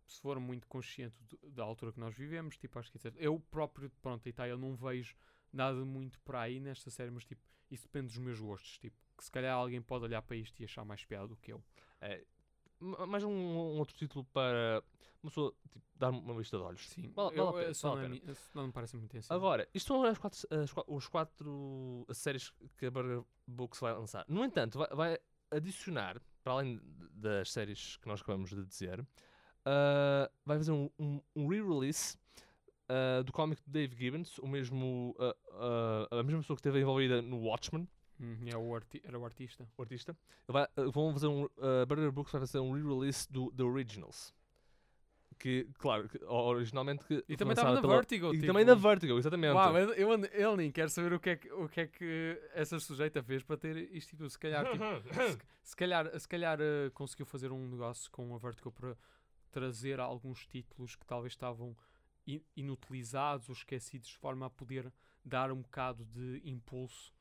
se for muito consciente do- da altura que nós vivemos, tipo, acho que é certo. Eu próprio, pronto, e tá, eu não vejo nada muito para aí nesta série, mas tipo, isso depende dos meus gostos, tipo, que se calhar alguém pode olhar para isto e achar mais piada do que eu. É, ma- mais um, um outro título para uma pessoa tipo, dar uma vista de olhos. Sim, Vale- eu, vale a pena, eu só vale não, me- não me parece muito intenso. Agora, isto são as quatro, as os quatro séries que a Burger Books vai lançar. No entanto, vai, vai adicionar, para além das séries que nós acabamos de dizer, ah, vai fazer um, um, um re-release ah, do cómic de Dave Gibbons, o mesmo, ah, a mesma pessoa que esteve envolvida no Watchmen, Hum, é o era o artista. o artista. Vai- vão fazer um, a Burger Books vai fazer um re-release do The Originals. Que, claro, que, originalmente que E também estava na pela- Vertigo. E tipo, também na Vertigo, exatamente. Uau, eu, eu, eu nem quero saber o que, é que, o que é que essa sujeita fez para ter isto tudo. Se calhar, tipo, se, se calhar, se calhar eh, conseguiu fazer um negócio com a Vertigo para trazer alguns títulos que talvez estavam inutilizados ou esquecidos de forma a poder dar um bocado de impulso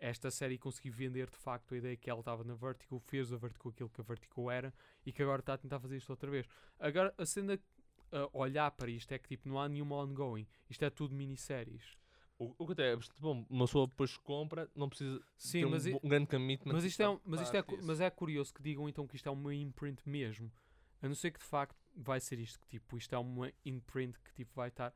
a esta série e conseguir vender de facto a ideia que ela estava na Vertigo, fez a Vertigo aquilo que a Vertigo era e que agora está a tentar fazer isto outra vez. Agora, a cena a olhar para isto é que tipo, não há nenhuma ongoing. Isto é tudo minisséries. O, o que até é bastante bom, uma pessoa depois compra, não precisa Sim, ter um, i- um grande commitment. mas isto, é, um- mas, isto é, mas é curioso que digam então que isto é uma imprint mesmo. A não ser que de facto vai ser isto que tipo, isto é uma imprint que tipo vai estar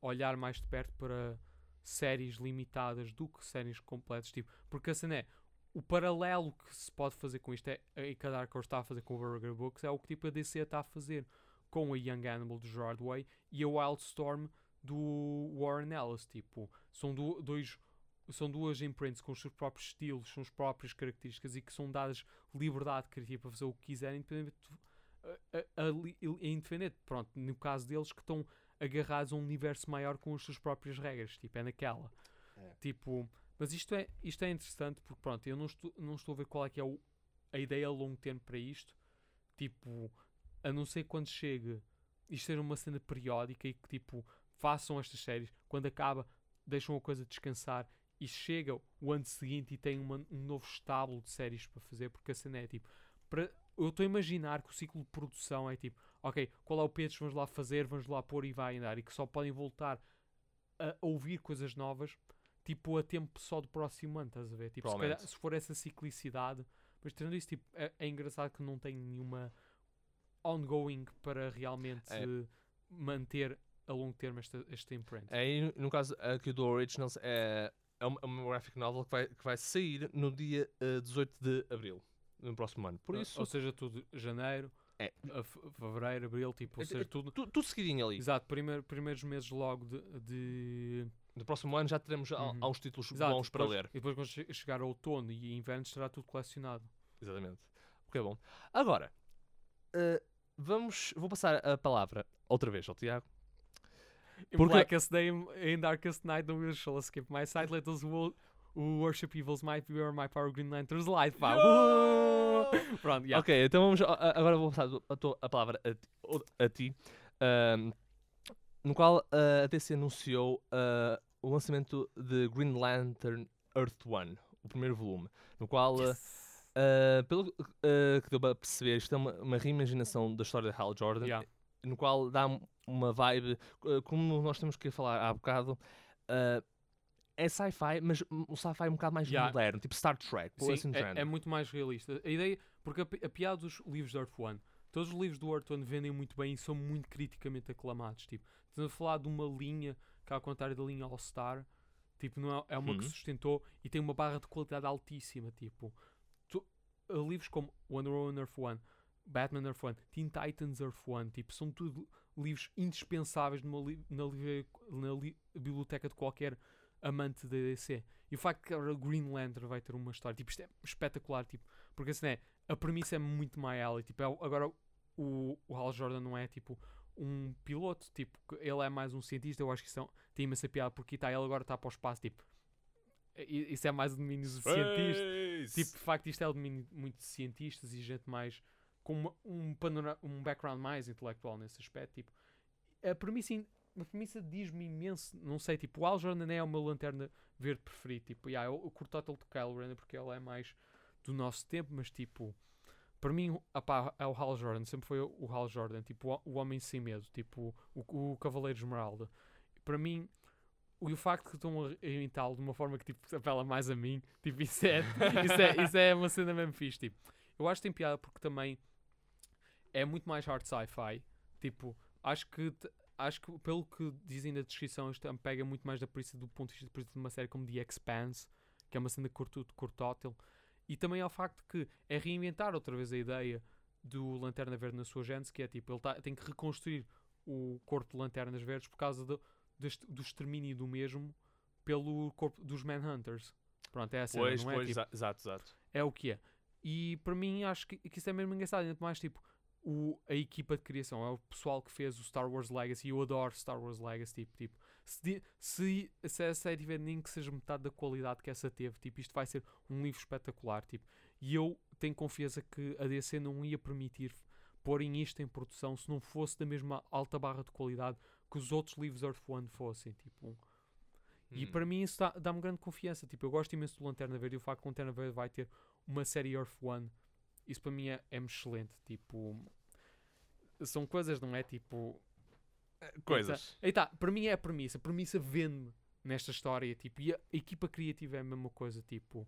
olhar mais de perto para séries limitadas do que séries completas, tipo, porque a cena é o paralelo que se pode fazer com isto é e que a está a fazer com o Burger Books é o que tipo a DC está a fazer com a Young Animal do Gerard Way e a Wildstorm do Warren Ellis, tipo, são du- dois são duas imprints com os seus próprios estilos, são as próprias características e que são dadas liberdade criativa para fazer o que quiserem, independente, a, a- a li- é independente, pronto, no caso deles que estão agarrados a um universo maior com as suas próprias regras, tipo, é naquela. É. Tipo, mas isto é, isto é interessante porque, pronto, eu não estou, não estou a ver qual é que é o- a ideia a longo termo para isto, tipo, a não ser quando chegue isto ser uma cena periódica e que, tipo, façam estas séries, quando acaba, deixam a coisa descansar e chega o ano seguinte e tem uma- um novo estábulo de séries para fazer, porque a cena é tipo, para, eu estou a imaginar que o ciclo de produção é tipo, ok, qual é o pitch, vamos lá fazer, vamos lá pôr e vai andar, e que só podem voltar a ouvir coisas novas, tipo, a tempo só do próximo ano, estás a ver? Tipo, se, calhar, se for essa ciclicidade, mas tendo isso, tipo, é, é engraçado que não tem nenhuma ongoing para realmente É. manter a longo termo esta, esta imprint. Aí, no caso aqui do Originals, é, é uma, é uma graphic novel que vai, que vai sair no dia eh, 18 de abril, no próximo ano. Por isso, Ou seja, tudo janeiro, É. fevereiro, abril, tipo, ou É- seja, é tudo. Tu- Tudo seguidinho ali. Exato, primeiro, primeiros meses logo de. de- No próximo ano já teremos Uhum. há uns títulos Exato, bons para depois- ler. E depois, quando che- chegar outono e inverno, estará tudo colecionado. Exatamente. O que é bom. Agora, eh, vamos. Vou passar a palavra outra vez ao Tiago. In Porque- Blackest Day, in Darkest Night, no will shall escape my sight. Let those who worship evils might beware my power Green Lantern's light. Pá. Uh! Pronto, yeah. Ok, então vamos. Agora vou passar a, tua- a palavra a, ti- o- a ti. ahm, no qual ah, a DC anunciou ah, o lançamento de Green Lantern Earth One, o primeiro volume. No qual, ah, ah, pelo ah, que deu para perceber, isto é uma, uma reimaginação da história de Hal Jordan. Yeah. no qual dá um- uma vibe, uh, como nós temos que falar há bocado, uh, é sci-fi, mas um sci-fi um bocado mais Yeah. moderno, tipo Star Trek, Sim, assim é, é muito mais realista. A ideia, porque a, a piada dos livros de Earth One, todos os livros do Earth One vendem muito bem e são muito criticamente aclamados. Tipo, estamos a falar de uma linha que, ao contrário da linha All Star, tipo, não é, é uma que Uhum. sustentou e tem uma barra de qualidade altíssima. Tipo, tu- livros como Wonder Woman Earth One, Batman Earth One, Teen Titans Earth One, tipo, são tudo livros indispensáveis numa li- na, livre- na li- biblioteca de qualquer amante da DC. E o facto que agora o Green Lantern vai ter uma história, tipo, isto é espetacular, tipo, porque assim é, a premissa é muito my alley, tipo, é agora o, o Hal Jordan não é, tipo, um piloto, tipo, ele é mais um cientista, eu acho que isso é tem imensa piada, porque tá, ele agora está para o espaço, tipo, isso é mais o domínio dos cientistas, Tipo, de facto, isto é o domínio muito de cientistas e gente mais com uma- um, panorama, um background mais intelectual nesse aspecto. Tipo, a premissa, in- a premissa diz-me imenso. Não sei, tipo, o Al Jordan é o meu lanterna verde preferido. Tipo, yeah, eu, eu curto total de Kyle Rayner porque ele é mais do nosso tempo, mas tipo, para mim, apá, é o Hal Jordan. Sempre foi o Hal Jordan, tipo, o, o homem sem medo, tipo, o, o Cavaleiro Esmeralda. Para mim. E o facto que estão a imitá-lo de uma forma que tipo, apela mais a mim, tipo, isso é, *laughs* isso é, isso é uma cena mesmo fixe. Tipo, eu acho que tem piada porque também é muito mais hard sci-fi. Tipo, acho que, acho que pelo que dizem na descrição, isto pega muito mais da premissa do ponto de vista de uma série como The Expanse, que é uma cena curto, curtótil. E também ao facto que é reinventar outra vez a ideia do Lanterna Verde na sua gênese, que é tipo, ele tá, tem que reconstruir o corpo de Lanternas Verdes por causa do, deste- do extermínio do mesmo pelo corpo dos Manhunters. Pronto, é a cena, Pois, não é? pois, Tipo, exa- exato, exato. é o que é. E para mim acho que, que isso é mesmo engraçado. Ainda mais tipo o, a equipa de criação, é o pessoal que fez o Star Wars Legacy. Eu adoro Star Wars Legacy. Tipo, tipo se, se, se essa série tiver nem que seja metade da qualidade que essa teve, tipo, isto vai ser um livro espetacular. Tipo, e eu tenho confiança que a DC não ia permitir porem isto em produção se não fosse da mesma alta barra de qualidade que os outros livros Earth One fossem. Tipo, e Hum. para mim isso dá- dá-me grande confiança. Tipo, eu gosto imenso do Lanterna Verde e o facto que o Lanterna Verde vai ter uma série Earth One, isso para mim é, é excelente. Tipo, são coisas, não é? Tipo, Coisas. aí tá, para mim é a premissa. A premissa vende-me nesta história. Tipo, e a equipa criativa é a mesma coisa. Tipo,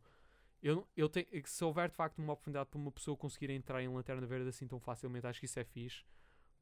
eu, eu tenho, se houver de facto uma oportunidade para uma pessoa conseguir entrar em Lanterna Verde assim tão facilmente, acho que isso é fixe.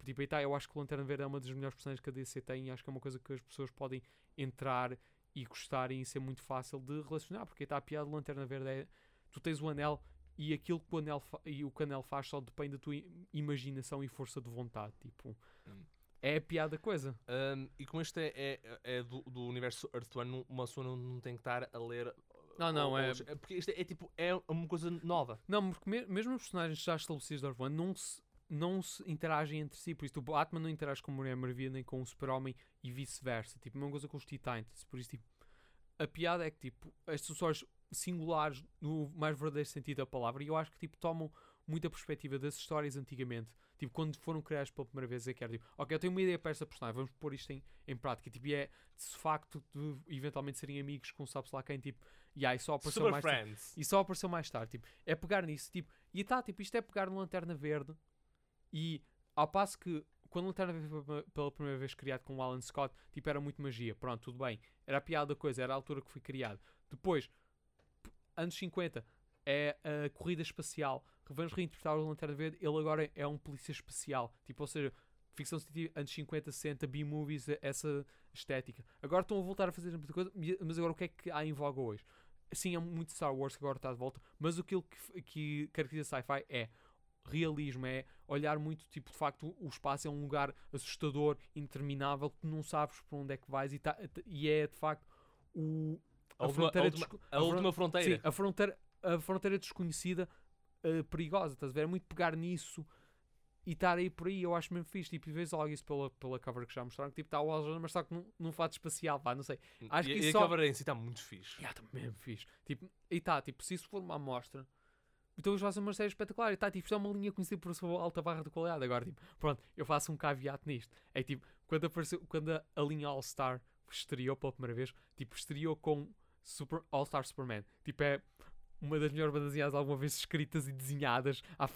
Tipo, aí tá, eu acho que o Lanterna Verde é uma das melhores personagens que a DC tem e acho que é uma coisa que as pessoas podem entrar e gostarem e ser muito fácil de relacionar. Porque aí tá, a piada do Lanterna Verde é tu tens o anel e aquilo que o anel, e o que anel faz só depende da tua imaginação e força de vontade. Tipo, Hum. é a piada da coisa. Um, e como este é, é, é do, do universo Earth One, não- uma pessoa não, não tem que estar a ler. Não, não, ou- é- ou- Porque isto é, é tipo, é uma coisa nova. Não, porque me- mesmo os personagens já estabelecidos da Earth One não se, não se interagem entre si. Por isso, o Batman não interage com a Mulher Maravilha nem com o Super-Homem e vice-versa. Tipo, a mesma coisa com os Titans. Por isso, tipo, a piada é que, tipo, estes os singulares no mais verdadeiro sentido da palavra. E eu acho que, tipo, tomam muita perspectiva das histórias antigamente. Tipo, quando foram criadas pela primeira vez, é que era tipo, ok, eu tenho uma ideia para esta personagem, vamos pôr isto em, em prática. Tipo, e é de facto de eventualmente serem amigos com sabe-se lá quem, tipo, e aí só apareceu Super mais tarde. E só apareceu mais tarde. Tipo, é pegar nisso. Tipo, e tá, tipo, isto é pegar no Lanterna Verde. E ao passo que quando o Lanterna Verde foi pela- primeira vez criado com o Alan Scott, tipo, era muito magia. Pronto, tudo bem. Era a piada da coisa, era a altura que foi criado. Depois, anos 50, é a corrida espacial. Vamos reinterpretar o Lanterna Verde. Ele agora é um polícia especial. Tipo, ou seja, ficção científica, anos 50, 60, B-movies, essa estética. Agora estão a voltar a fazer muita coisa, mas agora o que é que há em voga hoje? Sim, é muito Star Wars que agora está de volta, mas aquilo que, que caracteriza sci-fi é realismo, é olhar muito, tipo, de facto, o espaço é um lugar assustador, interminável, que não sabes para onde é que vais e, tá, e é, de facto, o, A, a última, a, fronteira última, a a fron- última fronteira. Sim, a fronteira, a fronteira desconhecida eh, perigosa, estás a ver? É muito pegar nisso e estar aí por aí, eu acho mesmo fixe. Tipo, e vês logo isso pela, pela cover que já mostraram, que tipo, está o Alexandre, mas só que num, num fato espacial, pá, não sei. acho e, que e isso a só- cover em si está muito fixe. Já, está mesmo fixe. Tipo, e tá, tipo, se isso for uma amostra, então eles fazem uma série espetacular. E tá, tipo, é uma linha conhecida por sua alta barra de qualidade. Agora, tipo, pronto, eu faço um caveat nisto. É tipo, quando apareceu, quando a, a linha All-Star estreou pela primeira vez, tipo, estreou com Super, All-Star Superman. Tipo, é uma das melhores bandas desenhadas alguma vez escritas e desenhadas à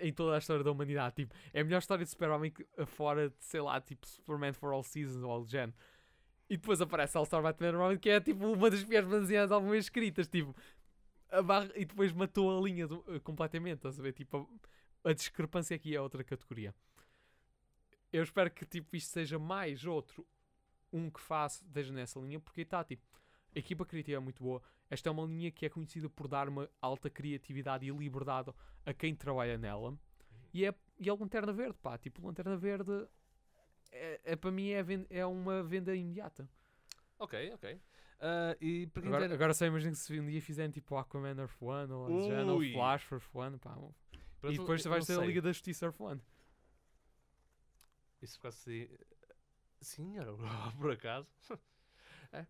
em toda a história da humanidade. Tipo, é a melhor história de super-homem que- fora de, sei lá, tipo, Superman for All Seasons ou do género. E depois aparece All-Star Batman Robin, que é tipo uma das piores bandas desenhadas alguma vez escritas. Tipo, barra, e depois matou a linha do- eh, completamente. Estás a ver? Tipo, a, a discrepância aqui é outra categoria. Eu espero que tipo, isto seja mais outro um que faça, esteja nessa linha, porque está tipo, a equipa criativa é muito boa. Esta é uma linha que é conhecida por dar uma alta criatividade e liberdade a quem trabalha nela. E é, e é Lanterna Verde, pá. Tipo, Lanterna Verde é, é, para mim é, ven- é uma venda imediata. Ok, ok. Ah, e para Agora, agora só imagino que se um dia fizerem tipo Aquaman Earth One ou, género, ou. Flash Earth One, pá. para E tu- depois vais não ter a. Liga da Justiça Earth One. Isso sim. Sim, era *laughs* por acaso. *laughs* é.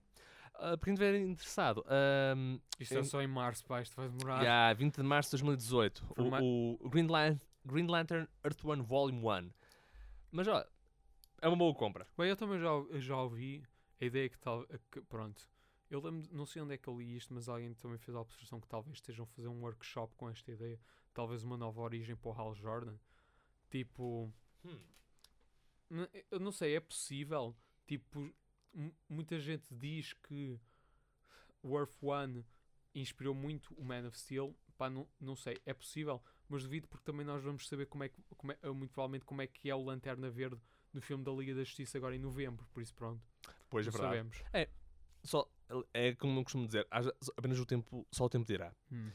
Para quem estiver interessado, ahm, Isto Em- é só em março, pá. Isto vai demorar. já 20 de março de 2018, Por ma- o, o Green, Lan- Green Lantern Earth One Volume 1. Mas olha, é uma boa compra. Bem, eu também já, já ouvi a ideia que tal. Que, pronto. Eu lembro, não sei onde é que eu li isto, mas alguém também fez a observação que talvez estejam a fazer um workshop com esta ideia. Talvez uma nova origem para o Hal Jordan. Tipo. Hum. Eu não sei, é possível. Tipo, muita gente diz que o Earth One inspirou muito o Man of Steel. Pá, não, não sei, é possível, mas duvido porque também nós vamos saber como é que, como é, muito provavelmente como é que é o Lanterna Verde no filme da Liga da Justiça agora em novembro, por isso pronto, Pois é verdade. sabemos. Só, é como eu costumo dizer, apenas o tempo, só o tempo dirá. Uhum.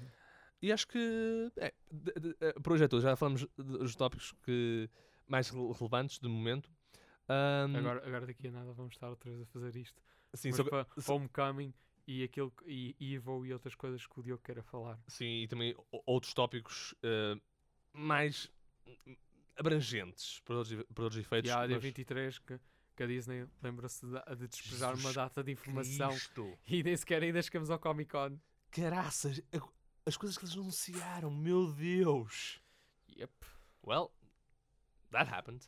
E acho que é, de- de- por hoje é tudo. Já falamos dos tópicos que, mais rele- relevantes do momento. Ahm, Agora, agora daqui a nada vamos estar outra vez a fazer isto. sim, sobre- para so- Homecoming e, aquilo, e Evo e outras coisas que o Diogo queira falar. sim, e também outros tópicos eh, mais abrangentes para outros, para outros efeitos. E há dia mas- 23 que, que a Disney lembra-se de, de despejar uma Jesus data de informação Cristo. e nem sequer ainda chegamos ao Comic Con. Caraças, a- as coisas que eles anunciaram, meu Deus. Yep. Well, that happened.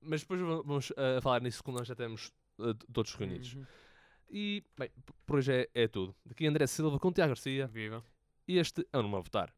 Mas depois va- vamos eh, falar nisso quando nós já temos eh, todos reunidos. Uhum. E, bem, por hoje é, é tudo. Daqui André Silva com Tiago Garcia. Viva. E este é o Numa a Votar.